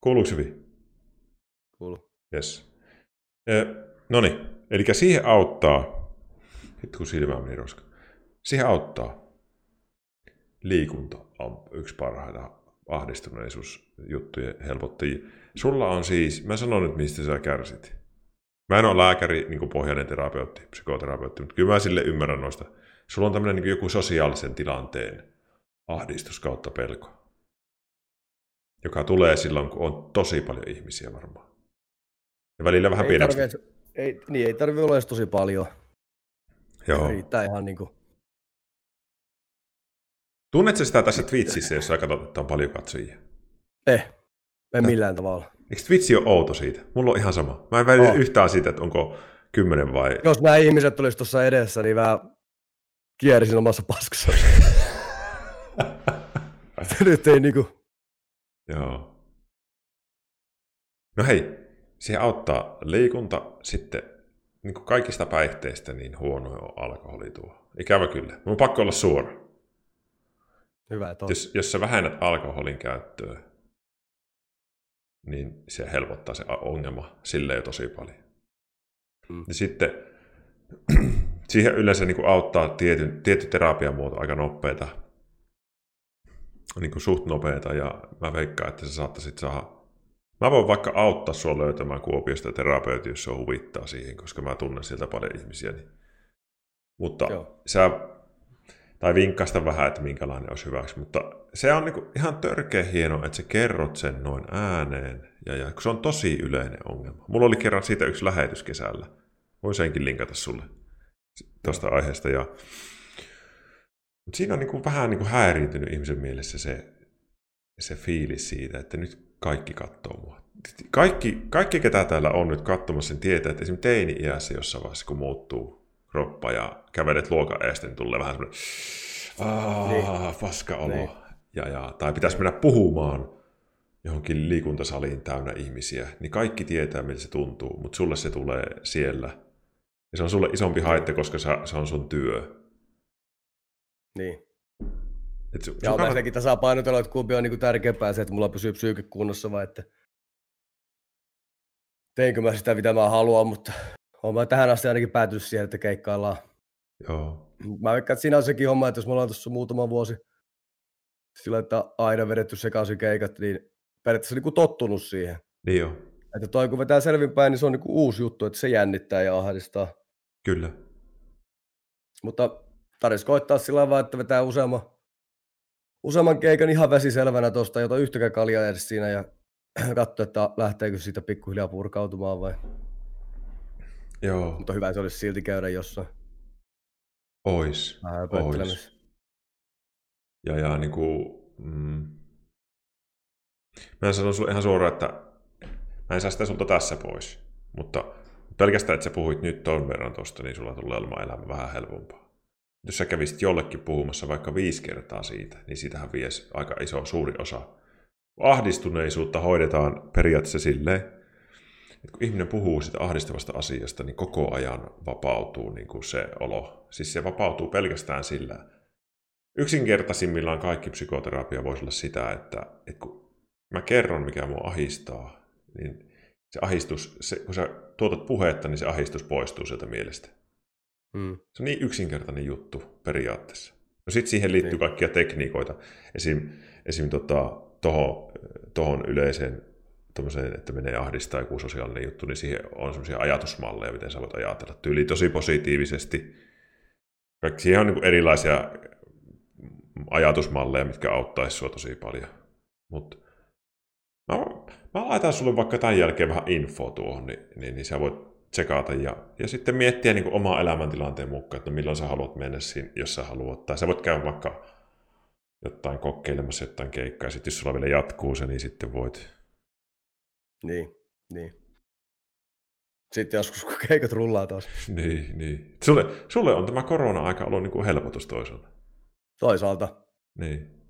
Kuuluuko hyvin? Kuuluu. Yes. no niin, eli siihen auttaa, nyt kun silmä meni roska, siihen auttaa liikunta on yksi parhaita ahdistuneisuusjuttujen helpottajia. Sulla on siis, mä sanon nyt mistä sä kärsit. Mä en ole lääkäri, niin pohjainen terapeutti, psykoterapeutti, mutta kyllä mä sille ymmärrän noista. Sulla on tämmöinen niin joku sosiaalisen tilanteen ahdistus kautta pelko, joka tulee silloin, kun on tosi paljon ihmisiä varmaan. Ja välillä vähän pieneksi. ei, niin, ei tarvitse olla edes tosi paljon. Joo. Riittää ihan niin kuin... Tunnetko sitä tässä Twitchissä, jos sä katsot, että on paljon katsojia? Eh. En millään tavalla. Eikö Twitch ole outo siitä? Mulla on ihan sama. Mä en välitä oh. yhtään siitä, että onko kymmenen vai... Jos nämä ihmiset tulisi tuossa edessä, niin vähän kierisin omassa paskassa. Nyt ei niinku... Joo. No hei, se auttaa liikunta sitten niin kuin kaikista päihteistä niin huono on alkoholi tuo. Ikävä kyllä. Mun on pakko olla suora. Hyvä, jos, jos sä vähennät alkoholin käyttöä, niin se helpottaa se ongelma sille jo tosi paljon. Mm. Ja sitten siihen yleensä niin kuin auttaa tietty, tietty terapiamuoto aika nopeita, niin kuin suht nopeita, ja mä veikkaan, että sä saattaisit saada Mä voin vaikka auttaa sua löytämään Kuopiosta terapeuti, jos se huvittaa siihen, koska mä tunnen sieltä paljon ihmisiä. Niin. Mutta Joo. sä tai vinkkasta vähän, että minkälainen olisi hyväksi. Mutta se on niin ihan törkeä hieno, että sä kerrot sen noin ääneen, ja, ja se on tosi yleinen ongelma. Mulla oli kerran siitä yksi lähetys kesällä. Voin senkin linkata sulle tuosta aiheesta. Ja... Mutta siinä on niin kuin vähän niin kuin häiriintynyt ihmisen mielessä se, se fiilis siitä, että nyt kaikki katsoo mua. Kaikki, kaikki, ketä täällä on nyt katsomassa, sen tietää, että esimerkiksi teini-iässä jossain vaiheessa, kun muuttuu kroppa ja kävelet niin tulee vähän semmoinen, niin. paska olo. Niin. Ja, ja, tai pitäisi mennä puhumaan johonkin liikuntasaliin täynnä ihmisiä, niin kaikki tietää, miltä se tuntuu, mutta sulle se tulee siellä. Ja se on sulle isompi haitta, koska se on sun työ. Niin. Et su, ja on kannat... sekin tasapainotella, että kumpi on niinku tärkeämpää se, että mulla pysyy psyyke kunnossa vai että teinkö mä sitä, mitä mä haluan, mutta olen tähän asti ainakin päätynyt siihen, että keikkaillaan. Joo. Mä veikkaan, että siinä on sekin homma, että jos me ollaan tuossa muutama vuosi sillä, että aina vedetty sekaisin keikat, niin periaatteessa niin kuin tottunut siihen. Niin joo. Että toi kun vetää selvinpäin, niin se on niin kuin uusi juttu, että se jännittää ja ahdistaa. Kyllä. Mutta tarvitsisi koittaa sillä tavalla, että vetää useamman, useamman keikan ihan vesiselvänä tuosta, jota yhtäkään kaljaa edes siinä ja katsoa, että lähteekö siitä pikkuhiljaa purkautumaan vai. Joo. Mutta hyvä se olisi silti käydä jossain. Ois. Ois. Ja, ja niin kuin, mm, Mä sanon ihan suoraan, että mä en saa sitä sulta tässä pois. Mutta pelkästään, että sä puhuit nyt ton verran tosta, niin sulla tulee olemaan elämä vähän helpompaa. Jos sä kävisit jollekin puhumassa vaikka viisi kertaa siitä, niin siitähän vies aika iso, suuri osa. Ahdistuneisuutta hoidetaan periaatteessa silleen, että kun ihminen puhuu sitä ahdistavasta asiasta, niin koko ajan vapautuu niin kuin se olo. Siis se vapautuu pelkästään sillä. Yksinkertaisimmillaan kaikki psykoterapia voisi olla sitä, että, että kun mä kerron, mikä mua ahistaa, niin se ahistus, se, kun sä tuotat puhetta, niin se ahistus poistuu sieltä mielestä. Hmm. Se on niin yksinkertainen juttu periaatteessa. No sitten siihen liittyy niin. kaikkia tekniikoita. Esim, esim tota, tohon, tohon yleiseen että menee ahdistaa joku sosiaalinen juttu, niin siihen on semmoisia ajatusmalleja, miten sä voit ajatella. Tyyli tosi positiivisesti. Kaikki siihen on niin erilaisia ajatusmalleja, mitkä auttaisi sua tosi paljon. Mutta Mä, mä laitan sulle vaikka tämän jälkeen vähän info tuohon, niin, niin, niin sä voit tsekata ja, ja sitten miettiä niin omaa elämäntilanteen mukaan, että milloin sä haluat mennä siinä, jos sä haluat. Tai sä voit käydä vaikka jotain kokeilemassa jotain keikkaa, ja sitten jos sulla vielä jatkuu se, niin sitten voit. Niin, niin. Sitten joskus, kun keikat rullaa taas. niin, niin. Sulle, sulle on tämä korona-aika ollut niin kuin helpotus toisaalta. Toisaalta. Niin.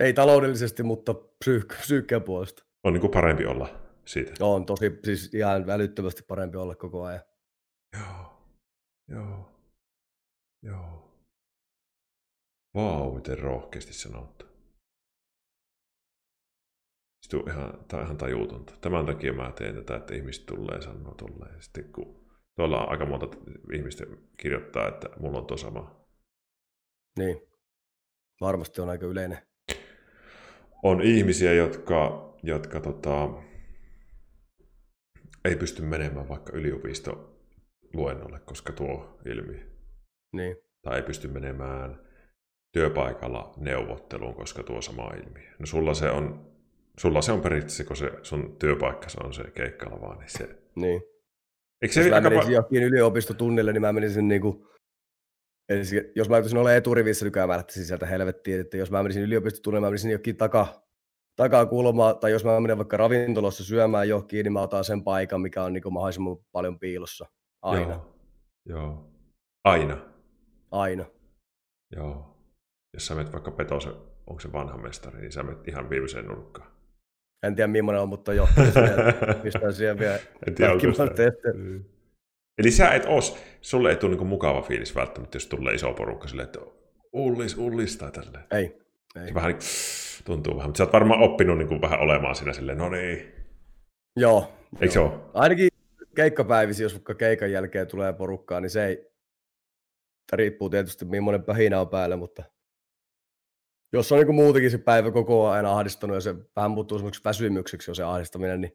Ei taloudellisesti, mutta psyyk- psyykkeen puolesta on niin kuin parempi olla siitä. On tosi, siis ihan älyttömästi parempi olla koko ajan. Joo, joo, joo. Vau, miten rohkeasti sanottu. Sitten ihan, tämä on ihan tajuutonta. Tämän takia mä teen tätä, että ihmiset tulee sanoa tolleen. Sitten kun tuolla on aika monta ihmistä kirjoittaa, että mulla on tuo sama. Niin. Varmasti on aika yleinen. On ihmisiä, jotka jotka tota, ei pysty menemään vaikka luennolle, koska tuo ilmiö. Niin. Tai ei pysty menemään työpaikalla neuvotteluun, koska tuo sama ilmiö. No sulla se on, sulla se on periaatteessa, kun se sun työpaikka se on se keikkalla vaan, niin se... Niin. Eikö se jos mä menisin pa- johonkin yliopistotunnille, niin mä menisin niinku, jos mä yrittäisin olla eturivissä, niin mä lähtisin sieltä helvettiin, että jos mä menisin yliopistotunnille, mä menisin johonkin taka, takakulmaa, tai jos mä menen vaikka ravintolassa syömään johonkin, niin mä otan sen paikan, mikä on niin mahdollisimman paljon piilossa. Aina. Joo. Joo. Aina? Aina. Joo. Jos sä menet vaikka Petosen, onko se vanha mestari, niin sä menet ihan viimeiseen nurkkaan. En tiedä millainen on, mutta joo, pistän siihen vielä en tiedä, niin. Eli sä et os, sulle ei tule niinku mukava fiilis välttämättä, jos tulee iso porukka silleen, että ullis, ullis tai tälleen. Ei. ei. Vähän niin, tuntuu vähän. Mutta sä oot varmaan oppinut niin kuin vähän olemaan siinä silleen, no niin. Joo. Eikö joo. se ole? Ainakin keikkapäivisi, jos vaikka keikan jälkeen tulee porukkaa, niin se ei, riippuu tietysti millainen pähinä on päällä, mutta jos on niin muutenkin se päivä koko ajan ahdistanut ja se vähän muuttuu semmoiksi väsymykseksi jo se ahdistaminen, niin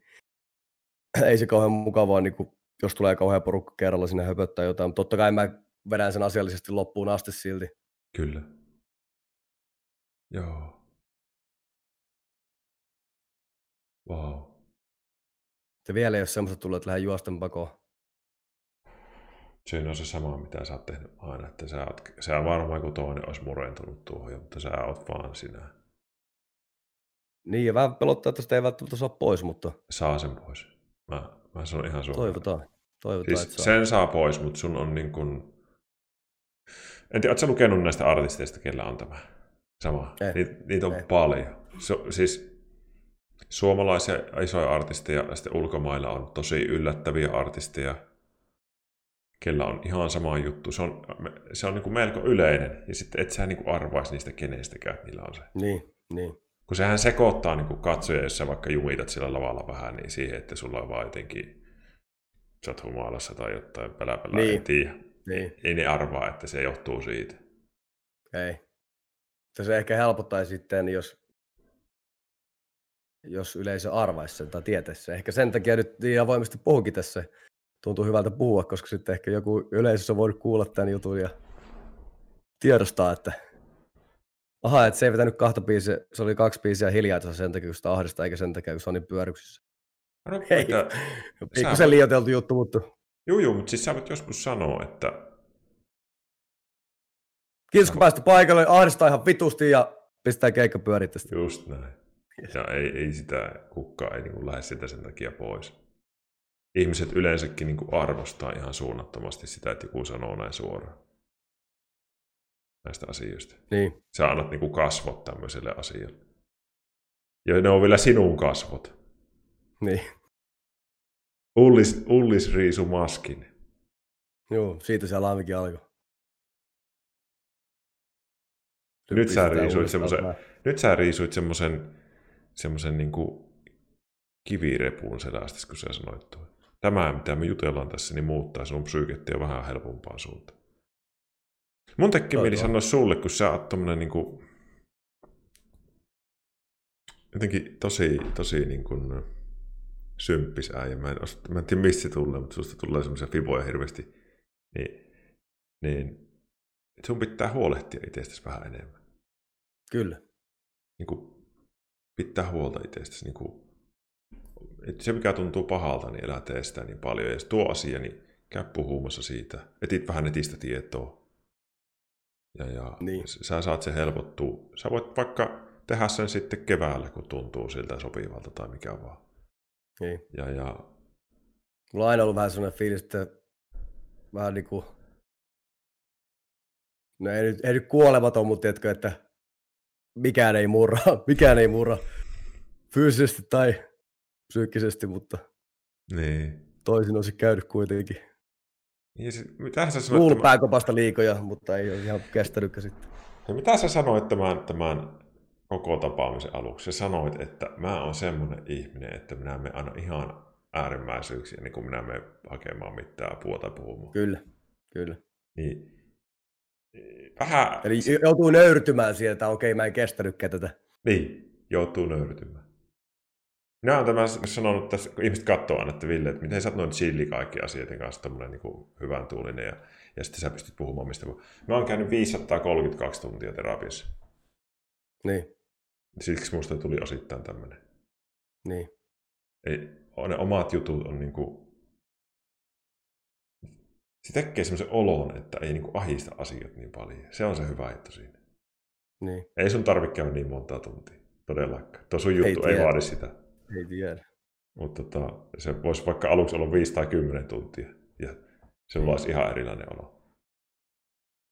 ei se kauhean mukavaa, niin kuin, jos tulee kauhean porukka kerralla sinne höpöttää jotain, mutta totta kai mä vedän sen asiallisesti loppuun asti silti. Kyllä. Joo. Wow. Se vielä ei ole semmoista tullut, että lähden juosten pakoon. Se on se sama, mitä sä oot tehnyt aina, että sä, oot, sä varmaan kun toinen olisi murentunut tuohon, mutta sä oot vaan sinä. Niin, ja vähän pelottaa, että sitä ei välttämättä saa pois, mutta... Saa sen pois. Mä, mä sanon ihan suoraan. Toivotaan. Toivotaan siis saa. Sen saa pois, mutta sun on niin kuin... En tiedä, ootko lukenut näistä artisteista, kellä on tämä sama? Ei. Niitä, niitä on ei. paljon. So, siis suomalaisia isoja artisteja ja sitten ulkomailla on tosi yllättäviä artisteja, kellä on ihan sama juttu. Se on, se on niin kuin melko yleinen ja sitten et sä niin kuin arvaisi niistä kenestäkään, että niillä on se. Niin, niin. Kun sehän sekoittaa niin kuin katsoja, jos sä vaikka jumitat sillä lavalla vähän, niin siihen, että sulla on vaan jotenkin sä oot humalassa tai jotain peläpälää, niin. en tiedä. Niin. Ei ne arvaa, että se johtuu siitä. Ei. Se ehkä helpottaisi sitten, jos, jos yleisö arvaisi sen tai tietäisi sen. Ehkä sen takia nyt ihan voimasti puhukin tässä. Tuntuu hyvältä puhua, koska sitten ehkä joku yleisössä voi kuulla tämän jutun ja tiedostaa, että aha, että se ei vetänyt kahta biisiä, se oli kaksi biisiä hiljaa sen takia, kun sitä ahdista, eikä sen takia, kun se on niin pyöryksissä. No, Ei, pikkusen liioiteltu juttu, mutta... Joo, joo, mutta siis sä voit joskus sanoa, että... Kiitos, kun päästä paikalle, ahdistaa ihan vitusti ja pistää keikka pyörittästi. Just näin. Ja ei, ei sitä kukaan ei niin lähde sitä sen takia pois. Ihmiset yleensäkin niin kuin arvostaa ihan suunnattomasti sitä, että joku sanoo näin suoraan näistä asioista. Niin. Sä annat niin kuin kasvot tämmöiselle asialle. Ja ne on vielä sinun kasvot. Niin. Ullis, Ullis Riisu Maskin. Joo, siitä se laamikin alkoi. Nyt sä, riisuit semmosen, nyt sä riisuit semmoisen, semmoisen niin kivirepun selästä, kun sä sanoit tuo. Tämä, mitä me jutellaan tässä, niin muuttaa sun psyykettiä vähän helpompaan suuntaan. Mun tekee mieli sanoa sulle, kun sä oot tommonen niin kuin, jotenkin tosi, tosi niin kuin, symppis äijä. Mä en, mä en tiedä, mistä se tulee, mutta susta tulee semmoisia fiboja hirveästi. Niin, niin sun pitää huolehtia itsestäsi vähän enemmän. Kyllä. Niin kuin, pitää huolta itsestäsi. Niin kuin, että se, mikä tuntuu pahalta, niin elää tee sitä niin paljon. Ja jos tuo asia, niin käy puhumassa siitä. Etit vähän netistä tietoa. Ja, ja niin. sä saat se helpottua. Sä voit vaikka tehdä sen sitten keväällä, kun tuntuu siltä sopivalta tai mikä vaan. Niin. Ja, ja... Mulla on aina ollut vähän sellainen fiilis, että vähän niin kuin... No ei nyt, ei nyt kuolematon, mutta tiedätkö, että mikään ei murra, mikään ei murra fyysisesti tai psyykkisesti, mutta niin. toisin olisi käynyt kuitenkin. Ja se, mitä sä sanoit? Luullut pääkopasta liikoja, mutta ei ole ihan kestänytkään sitten. Ja mitä sä sanoit tämän, tämän koko tapaamisen aluksi. Sä sanoit, että mä oon semmoinen ihminen, että minä me aina ihan äärimmäisyyksiä, niin kuin minä me hakemaan mitään apua tai puhumaan. Kyllä, kyllä. Niin, vähän... Eli joutuu nöyrtymään sieltä, okei, mä en kestänytkään tätä. Niin, joutuu nöyrtymään. Minä olen tämä sanonut tässä, kun ihmiset katsoo aina, että Ville, että miten sä oot noin chilli kaikki asioiden kanssa, tämmöinen niin hyvän tuulinen, ja, ja sitten sä pystyt puhumaan mistä. Mä oon käynyt 532 tuntia terapiassa. Niin. Siksi musta tuli osittain tämmöinen. Niin. Ei, ne omat jutut on niinku... Se tekee semmoisen olon, että ei niinku ahista asiat niin paljon. Se on se hyvä juttu siinä. Niin. Ei sun tarvitse käydä niin montaa tuntia. Todellakaan. Tuo sun juttu ei, ei vaadi sitä. Ei tiedä. Mutta tota, se voisi vaikka aluksi olla 5 tai 10 tuntia. Ja se olisi ihan erilainen olo.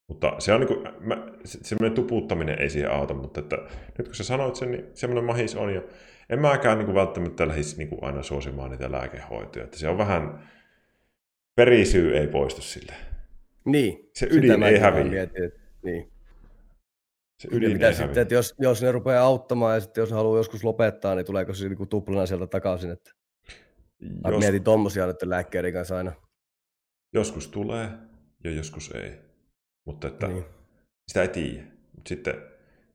Mutta se on niin kuin, mä, semmoinen tuputtaminen ei siihen auta, mutta että nyt kun sä sanoit sen, niin semmoinen mahis on. Ja en mäkään niin kuin välttämättä lähdisi niin kuin aina suosimaan niitä lääkehoitoja. Että se on vähän, perisyy ei poistu sille. Niin. Se ydin ei häviä. Mietin, että, niin. Se ydin mitä sitten, että jos, jos ne rupeaa auttamaan ja sitten jos haluaa joskus lopettaa, niin tuleeko se niin kuin tuplana sieltä takaisin? Että... Jos... Mietin tommosia nyt lääkkeiden kanssa aina. Joskus tulee ja joskus ei. Mutta että niin. sitä ei tiedä. Mutta sitten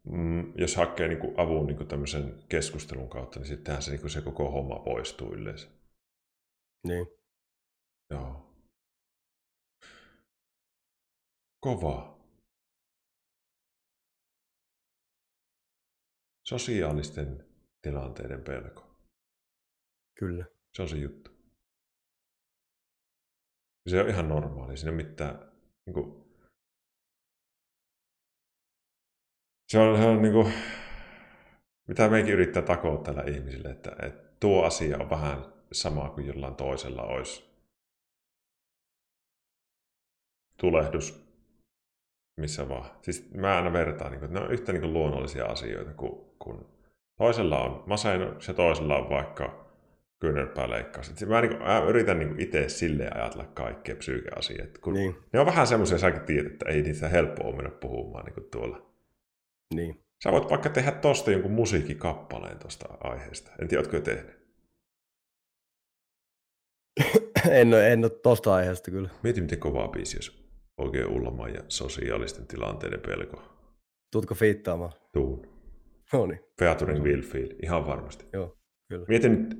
mm, jos hakee niin kuin avun niin kuin tämmöisen keskustelun kautta, niin sittenhän se, niin kuin se koko homma poistuu yleensä. Niin. Joo. Kova. Sosiaalisten tilanteiden pelko. Kyllä. Se on se juttu. Se on ihan normaali. Siinä mitään, niin kuin, se on, se on niin kuin, mitä meikin yrittää takoa tällä ihmisille, että, että tuo asia on vähän sama kuin jollain toisella olisi tulehdus missä vaan. Siis mä aina vertaan, niin kuin, että ne on yhtä niin kuin luonnollisia asioita kuin, kuin Toisella on masennus ja toisella on vaikka kyynärpääleikkaus. Mä, niin kuin, mä yritän niin itse silleen ajatella kaikkea psyykeasiat. Kun niin. Ne on vähän semmoisia, säkin tiedät, että ei niitä helppoa ole mennä puhumaan niin kuin tuolla. Niin. Sä voit vaikka tehdä tosta jonkun musiikkikappaleen tuosta aiheesta. En tiedä, ootko jo tehnyt? en, ole, en ole tosta aiheesta kyllä. Mieti, miten kovaa biisi, jos oikein ullama ja sosiaalisten tilanteiden pelko. Tuutko fiittaamaan? Tuun. No niin. Featuring Will Feel, ihan varmasti. Joo, kyllä. Mieti nyt,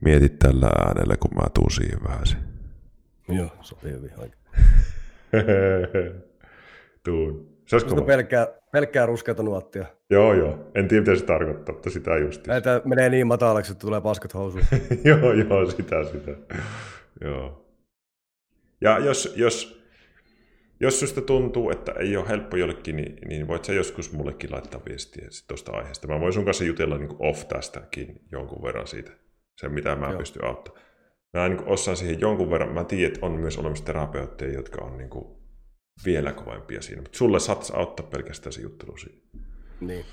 mieti tällä äänellä, kun mä tuun siihen vähän se. Joo, sopii hyvin oikein. tuun. Se olisi kova. pelkkää, pelkkää ruskeata nuottia. Joo, joo. En tiedä, mitä se tarkoittaa, mutta sitä just. Näitä menee niin matalaksi, että tulee paskat housuun. joo, joo, sitä, sitä. joo. Ja jos, jos, jos susta tuntuu, että ei ole helppo jollekin, niin, niin voit sä joskus mullekin laittaa viestiä tuosta aiheesta. Mä voin sun kanssa jutella niin off tästäkin jonkun verran siitä, sen mitä mä Joo. pystyn auttamaan. Mä niin osaan siihen jonkun verran, mä tiedän, että on myös olemassa terapeutteja, jotka on niin kuin vielä kovempia siinä, mutta sulle saattaisi auttaa pelkästään se juttelu siinä. Niin.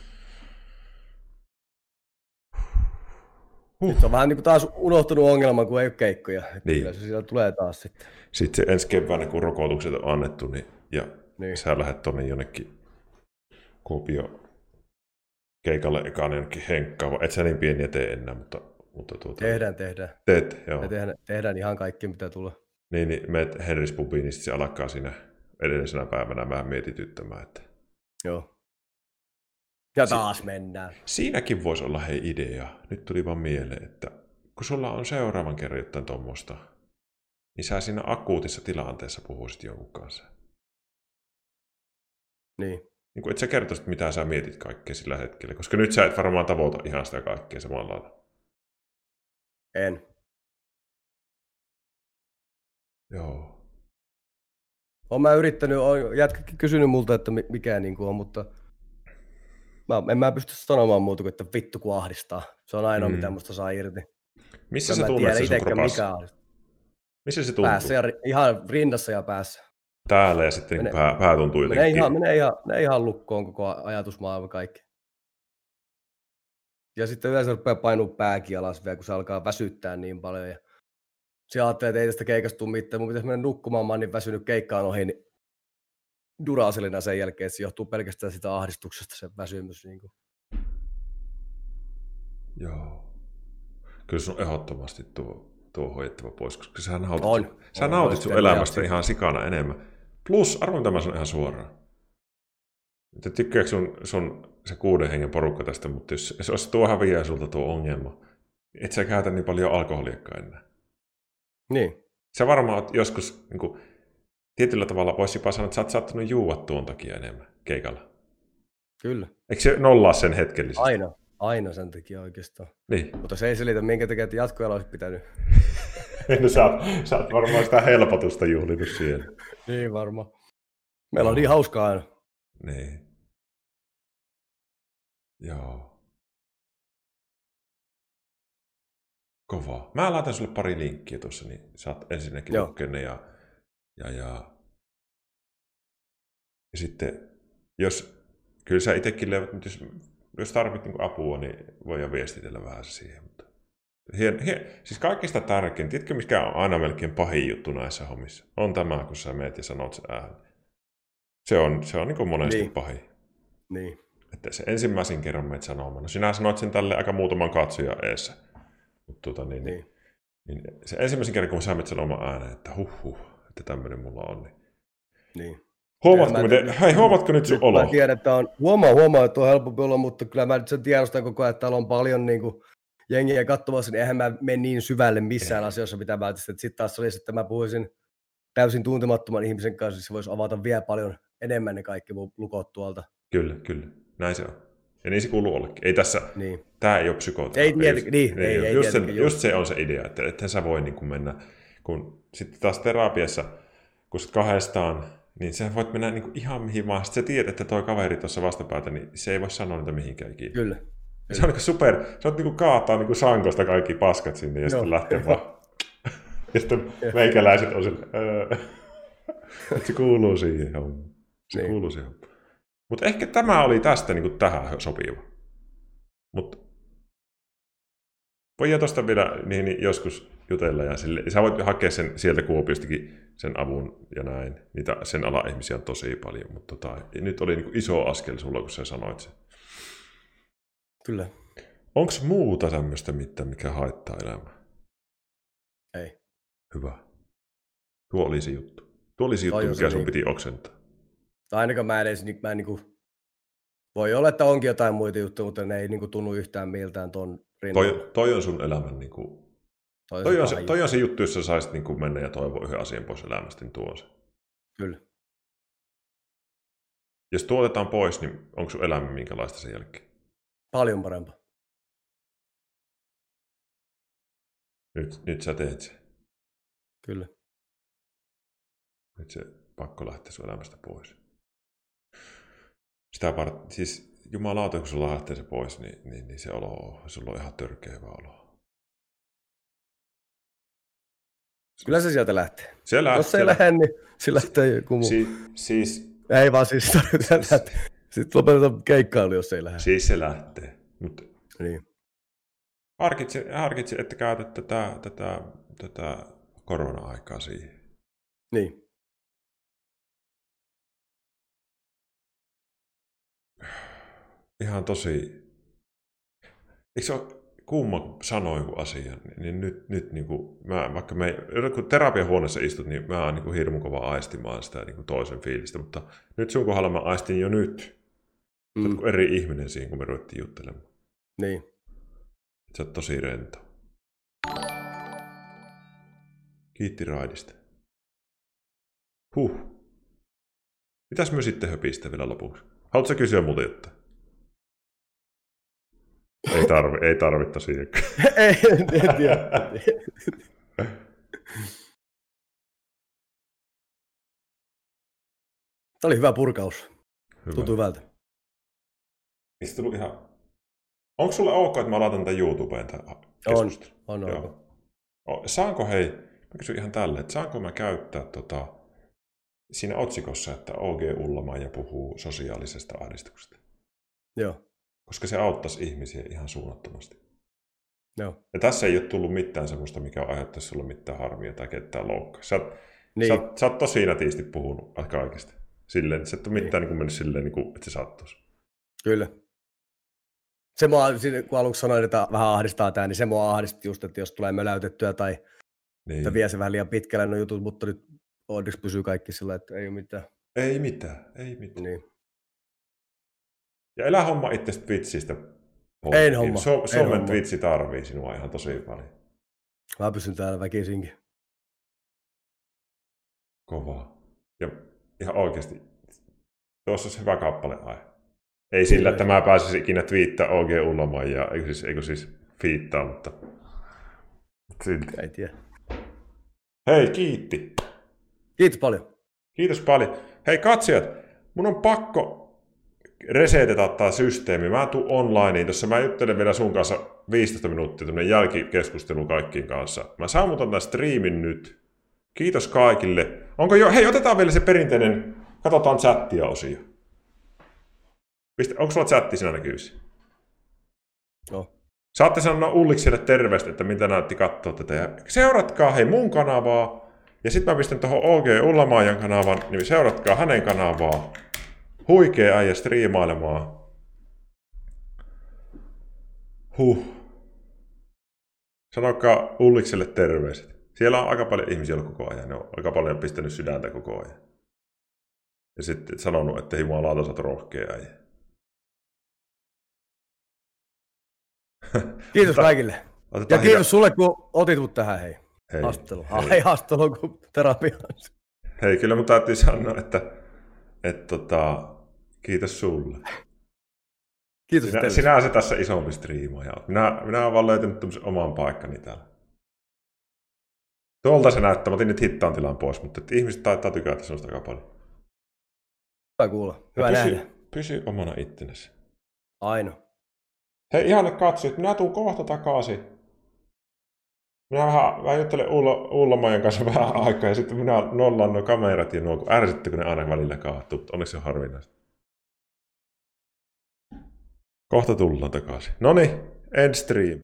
Huh. Nyt on vähän niin kuin taas unohtunut ongelma, kun ei ole keikkoja. Niin. Kyllä se siellä tulee taas sitten. Sitten se ensi keväänä, kun rokotukset on annettu, niin, ja niin. sä lähdet tuonne jonnekin Kuopio keikalle ekaan jonnekin henkkaan, et sä niin pieniä tee enää, mutta... mutta tuota, tehdään, tehdään. Teet, joo. Me tehdään, tehdään ihan kaikki, mitä tulee. Niin, niin meet Henris Pubiin, niin se alkaa siinä edellisenä päivänä vähän mietityttämään, että... Joo. Ja taas si- mennään. Siinäkin voisi olla hei idea. Nyt tuli vaan mieleen, että kun sulla on seuraavan kerran jotain tuommoista, niin sä siinä akuutissa tilanteessa puhuisit jonkun kanssa. Niin. niin kuin, et sä kertoisit, mitä sä mietit kaikkea sillä hetkellä, koska nyt sä et varmaan tavoita ihan sitä kaikkea samalla lailla. En. Joo. Olen mä yrittänyt, on jätkäkin kysynyt multa, että mikä niin kuin on, mutta mä, en mä pysty sanomaan muuta kuin, että vittu kun ahdistaa. Se on ainoa, mm. mitä musta saa irti. Missä se tunnet se sun mikä on. Missä se tuntuu? Päässä ja ihan rinnassa ja päässä. Täällä ja sitten menee, pää, pää tuntuu jotenkin. Menee ihan, menee, ihan, menee ihan lukkoon koko ajatusmaailma kaikki. Ja sitten yleensä rupeaa painua pääkin alas vielä, kun se alkaa väsyttää niin paljon. Ja se ajattelee, että ei tästä keikasta tule mitään. Mun pitäisi mennä nukkumaan, mä oon niin väsynyt keikkaan ohi, niin Duraselina sen jälkeen, että se johtuu pelkästään sitä ahdistuksesta se väsymys. Niin kuin. Joo. Kyllä sun ehdottomasti tuo, tuo hoidettava pois, koska sä nautit, on. Sä on, nautit sun elämästä ihan sikana enemmän. Plus, arvoin tämä sun ihan suoraan. Että tykkääkö sun, sun se kuuden hengen porukka tästä, mutta jos, jos tuo häviää sulta tuo ongelma, et sä käytä niin paljon alkoholiakaan enää. Niin. Sä varmaan oot joskus, niin kuin, tietyllä tavalla voisi jopa sanoa, että sä oot saattanut juua tuon takia enemmän keikalla. Kyllä. Eikö se nollaa sen hetkellisesti? Aina, aina sen takia oikeastaan. Niin. Mutta se ei selitä, minkä takia, että jatkoajalla olisi pitänyt. no, sä, oot, sä oot varmaan sitä helpotusta juhlinut siellä. niin varmaan. Meillä on niin hauskaa aina. Niin. Joo. Kova. Mä laitan sulle pari linkkiä tuossa, niin saat ensinnäkin lukea ja, ja, ja, ja sitten, jos, kyllä sä itsekin levät, mutta jos, jos tarvit niin apua, niin voi viestitellä vähän siihen. Mutta hien, hien, siis kaikista tärkein, tiedätkö mikä on aina melkein pahin juttu näissä hommissa? On tämä, kun sä meet ja sanot se ääni. Se on, se on niin kuin monesti niin. pahin. Niin. Että se ensimmäisen kerran meet sanomaan. No sinä sanoit sen tälle aika muutaman katsoja eessä mutta tuota, niin, niin. niin, se ensimmäisen kerran, kun sä menet sen oman ääneen, että huh, huh että tämmöinen mulla on. Niin. niin. Huomaatko, miten, hei, huomaatko nyt sun nyt olo? Mä tiedän, että on, huomaa, huomaa, että on helpompi olla, mutta kyllä mä nyt sen tiedostan koko ajan, että täällä on paljon niin kuin, jengiä katsomassa, niin eihän mä mene niin syvälle missään Ei. asioissa, mitä mä että sitten taas olisi, että mä puhuisin täysin tuntemattoman ihmisen kanssa, niin se voisi avata vielä paljon enemmän ne kaikki mun lukot tuolta. Kyllä, kyllä. Näin se on. Ja niin se kuuluu ollekin. Ei tässä, niin. tämä ei ole psykoterapia. Ei, niin, niin, ei, ei, just, sen, just se on se idea, että että sä voi niin kuin mennä, kun sitten taas terapiassa, kun sit kahdestaan, niin sä voit mennä niin kuin ihan mihin vaan. Sitten sä tiedät, että toi kaveri tuossa vastapäätä, niin se ei voi sanoa niitä mihinkään ikinä. Kyllä. Ja se on niin super, se on niin kaataa niin sankosta kaikki paskat sinne ja Joo. sitten lähtee vaan. ja sitten meikäläiset on sille, öö. se kuuluu siihen Se niin. kuuluu siihen Mutta ehkä tämä oli tästä niin kuin tähän sopiva. Mutta Voidaan tuosta vielä niin, niin joskus jutella ja sille, sä voit hakea sen sieltä Kuopiostakin sen avun ja näin. Niitä sen ala ihmisiä on tosi paljon, mutta tota, nyt oli niin iso askel sulla, kun sä sanoit sen. Kyllä. Onko muuta tämmöistä mitään, mikä haittaa elämää? Ei. Hyvä. Tuo oli se juttu. Tuo oli se juttu, mikä sun niin... piti oksentaa. Tai ainakaan mä edes, niin, mä en niin kuin, voi olla, että onkin jotain muita juttuja, mutta ne ei niin kuin, tunnu yhtään miltään tuon rinnalla. Toi, toi on sun elämän, niin kuin, toi, toi, on se, toi on se juttu, jos sä saisit niin kuin mennä ja toivoa yhden asian pois elämästä, niin tuo on se. Kyllä. Jos tuotetaan pois, niin onko sun elämä minkälaista sen jälkeen? Paljon parempaa. Nyt, nyt sä teet se. Kyllä. Nyt se pakko lähteä sun elämästä pois. Sitä part, siis jumalauta, kun sulla lähtee se pois, niin, niin, niin se olo, sulla on ihan törkeä hyvä olo. Kyllä se sieltä lähtee. Se lähtee. Jos se ei lähde, niin se lähtee joku muu. Si- siis... Ei vaan siis tarvitaan, siis... sitten lopetetaan keikkailu, jos ei lähde. Siis se lähtee. Mut niin. Harkitse, harkitse, että käytät tätä, tätä, tätä korona-aikaa siihen. Niin. ihan tosi... Eikö se ole kumma sanoa joku asia, niin nyt, nyt niin kuin, mä, vaikka me, kun terapiahuoneessa istut, niin mä oon niin hirmu kova aistimaan sitä niin kuin toisen fiilistä, mutta nyt sun kohdalla mä aistin jo nyt. Mm. Sä eri ihminen siinä, kun me ruvettiin juttelemaan. Niin. Se on tosi rento. Kiitti raidista. Huh. Mitäs me sitten höpistä vielä lopuksi? Haluatko kysyä multa jotain? Ei, tarvi, ei tarvittaisi. ei, en tiedä. Tämä oli hyvä purkaus. Hyvä. Tuntuu hyvältä. Mistä tullut ihan... Onko sulle ok, että mä laitan tämän YouTubeen tämän keskustelun? On, on, on. on. Saanko, hei, mä kysyn ihan tälle, että saanko mä käyttää tota, siinä otsikossa, että OG ja puhuu sosiaalisesta ahdistuksesta? Joo koska se auttaisi ihmisiä ihan suunnattomasti. Joo. Ja tässä ei ole tullut mitään sellaista, mikä aiheuttaisi sulle mitään harmia tai ketään loukkaa. Sä, niin. sä, sä oot tosi nätisti puhunut kaikesta. Silleen, se et ole mitään niin. Niin mennyt silleen, niin kuin, että se sattuisi. Kyllä. Se mua, kun aluksi sanoin, että vähän ahdistaa tämä, niin se mua ahdisti just, että jos tulee möläytettyä tai niin. että vie se vähän liian pitkälle no jutut, mutta nyt onneksi pysyy kaikki sillä, että ei ole mitään. Ei mitään, ei mitään. Niin. Ja elä homma itse Twitchistä. Ei homma. So, Suomen Twitchi tarvii sinua ihan tosi paljon. Mä pysyn täällä väkisinkin. Kovaa. Ja ihan oikeasti, tuossa olisi hyvä kappale aihe. Ei sillä, että mä pääsisin ikinä twiittaa OG Ullamaan ja eikö siis, eikö siis fiittaa, mutta silti. Ei tiedä. Hei, kiitti. Kiitos paljon. Kiitos paljon. Hei katsojat, mun on pakko resetetään tämä systeemi. Mä tuun onlineen, jossa mä juttelen vielä sun kanssa 15 minuuttia tämmöinen jälkikeskustelu kaikkiin kanssa. Mä sammutan tämän striimin nyt. Kiitos kaikille. Onko jo, hei otetaan vielä se perinteinen, katsotaan chattia osio. Onko sulla chatti siinä näkyvissä? No. Saatte sanoa Ullikselle terveistä, että mitä näytti katsoa tätä. Ja seuratkaa hei mun kanavaa. Ja sitten mä pistän tuohon OG Ullamaajan kanavan, niin seuratkaa hänen kanavaa huikea äijä striimailemaan. Huh. Sanokaa Ullikselle terveiset. Siellä on aika paljon ihmisiä ollut koko ajan. Ne on aika paljon pistänyt sydäntä koko ajan. Ja sitten sanonut, että jumalauta sä oot rohkea äijä. Kiitos kaikille. ja kiitos hida... sulle, kun otit mut tähän, hei. hei haastattelu. Hei. Ai haastattelu kuin terapiaan. Hei, kyllä mun täytyy sanoa, että, että tota, Kiitos sulle. Kiitos sinä, sinä se tässä isompi striimaaja Minä, minä olen vaan löytänyt oman paikkani täällä. Tuolta se näyttää. Mä otin nyt hittaan tilan pois, mutta ihmiset taitaa tykätä sinusta aika paljon. Hyvä kuulla. Hyvä pysy, nähdä. Pysy omana ittenesi. Aino. Hei, ihan katsojat, minä tuun kohta takaisin. Minä vähän, vähän juttelen Ulla, Ulla kanssa vähän aikaa ja sitten minä nollaan nuo kamerat ja nuo, kun ärsyttä, kun ne aina välillä kaatuu. Onneksi se on harvinaista. Kohta tullaan takaisin. Noni, end stream.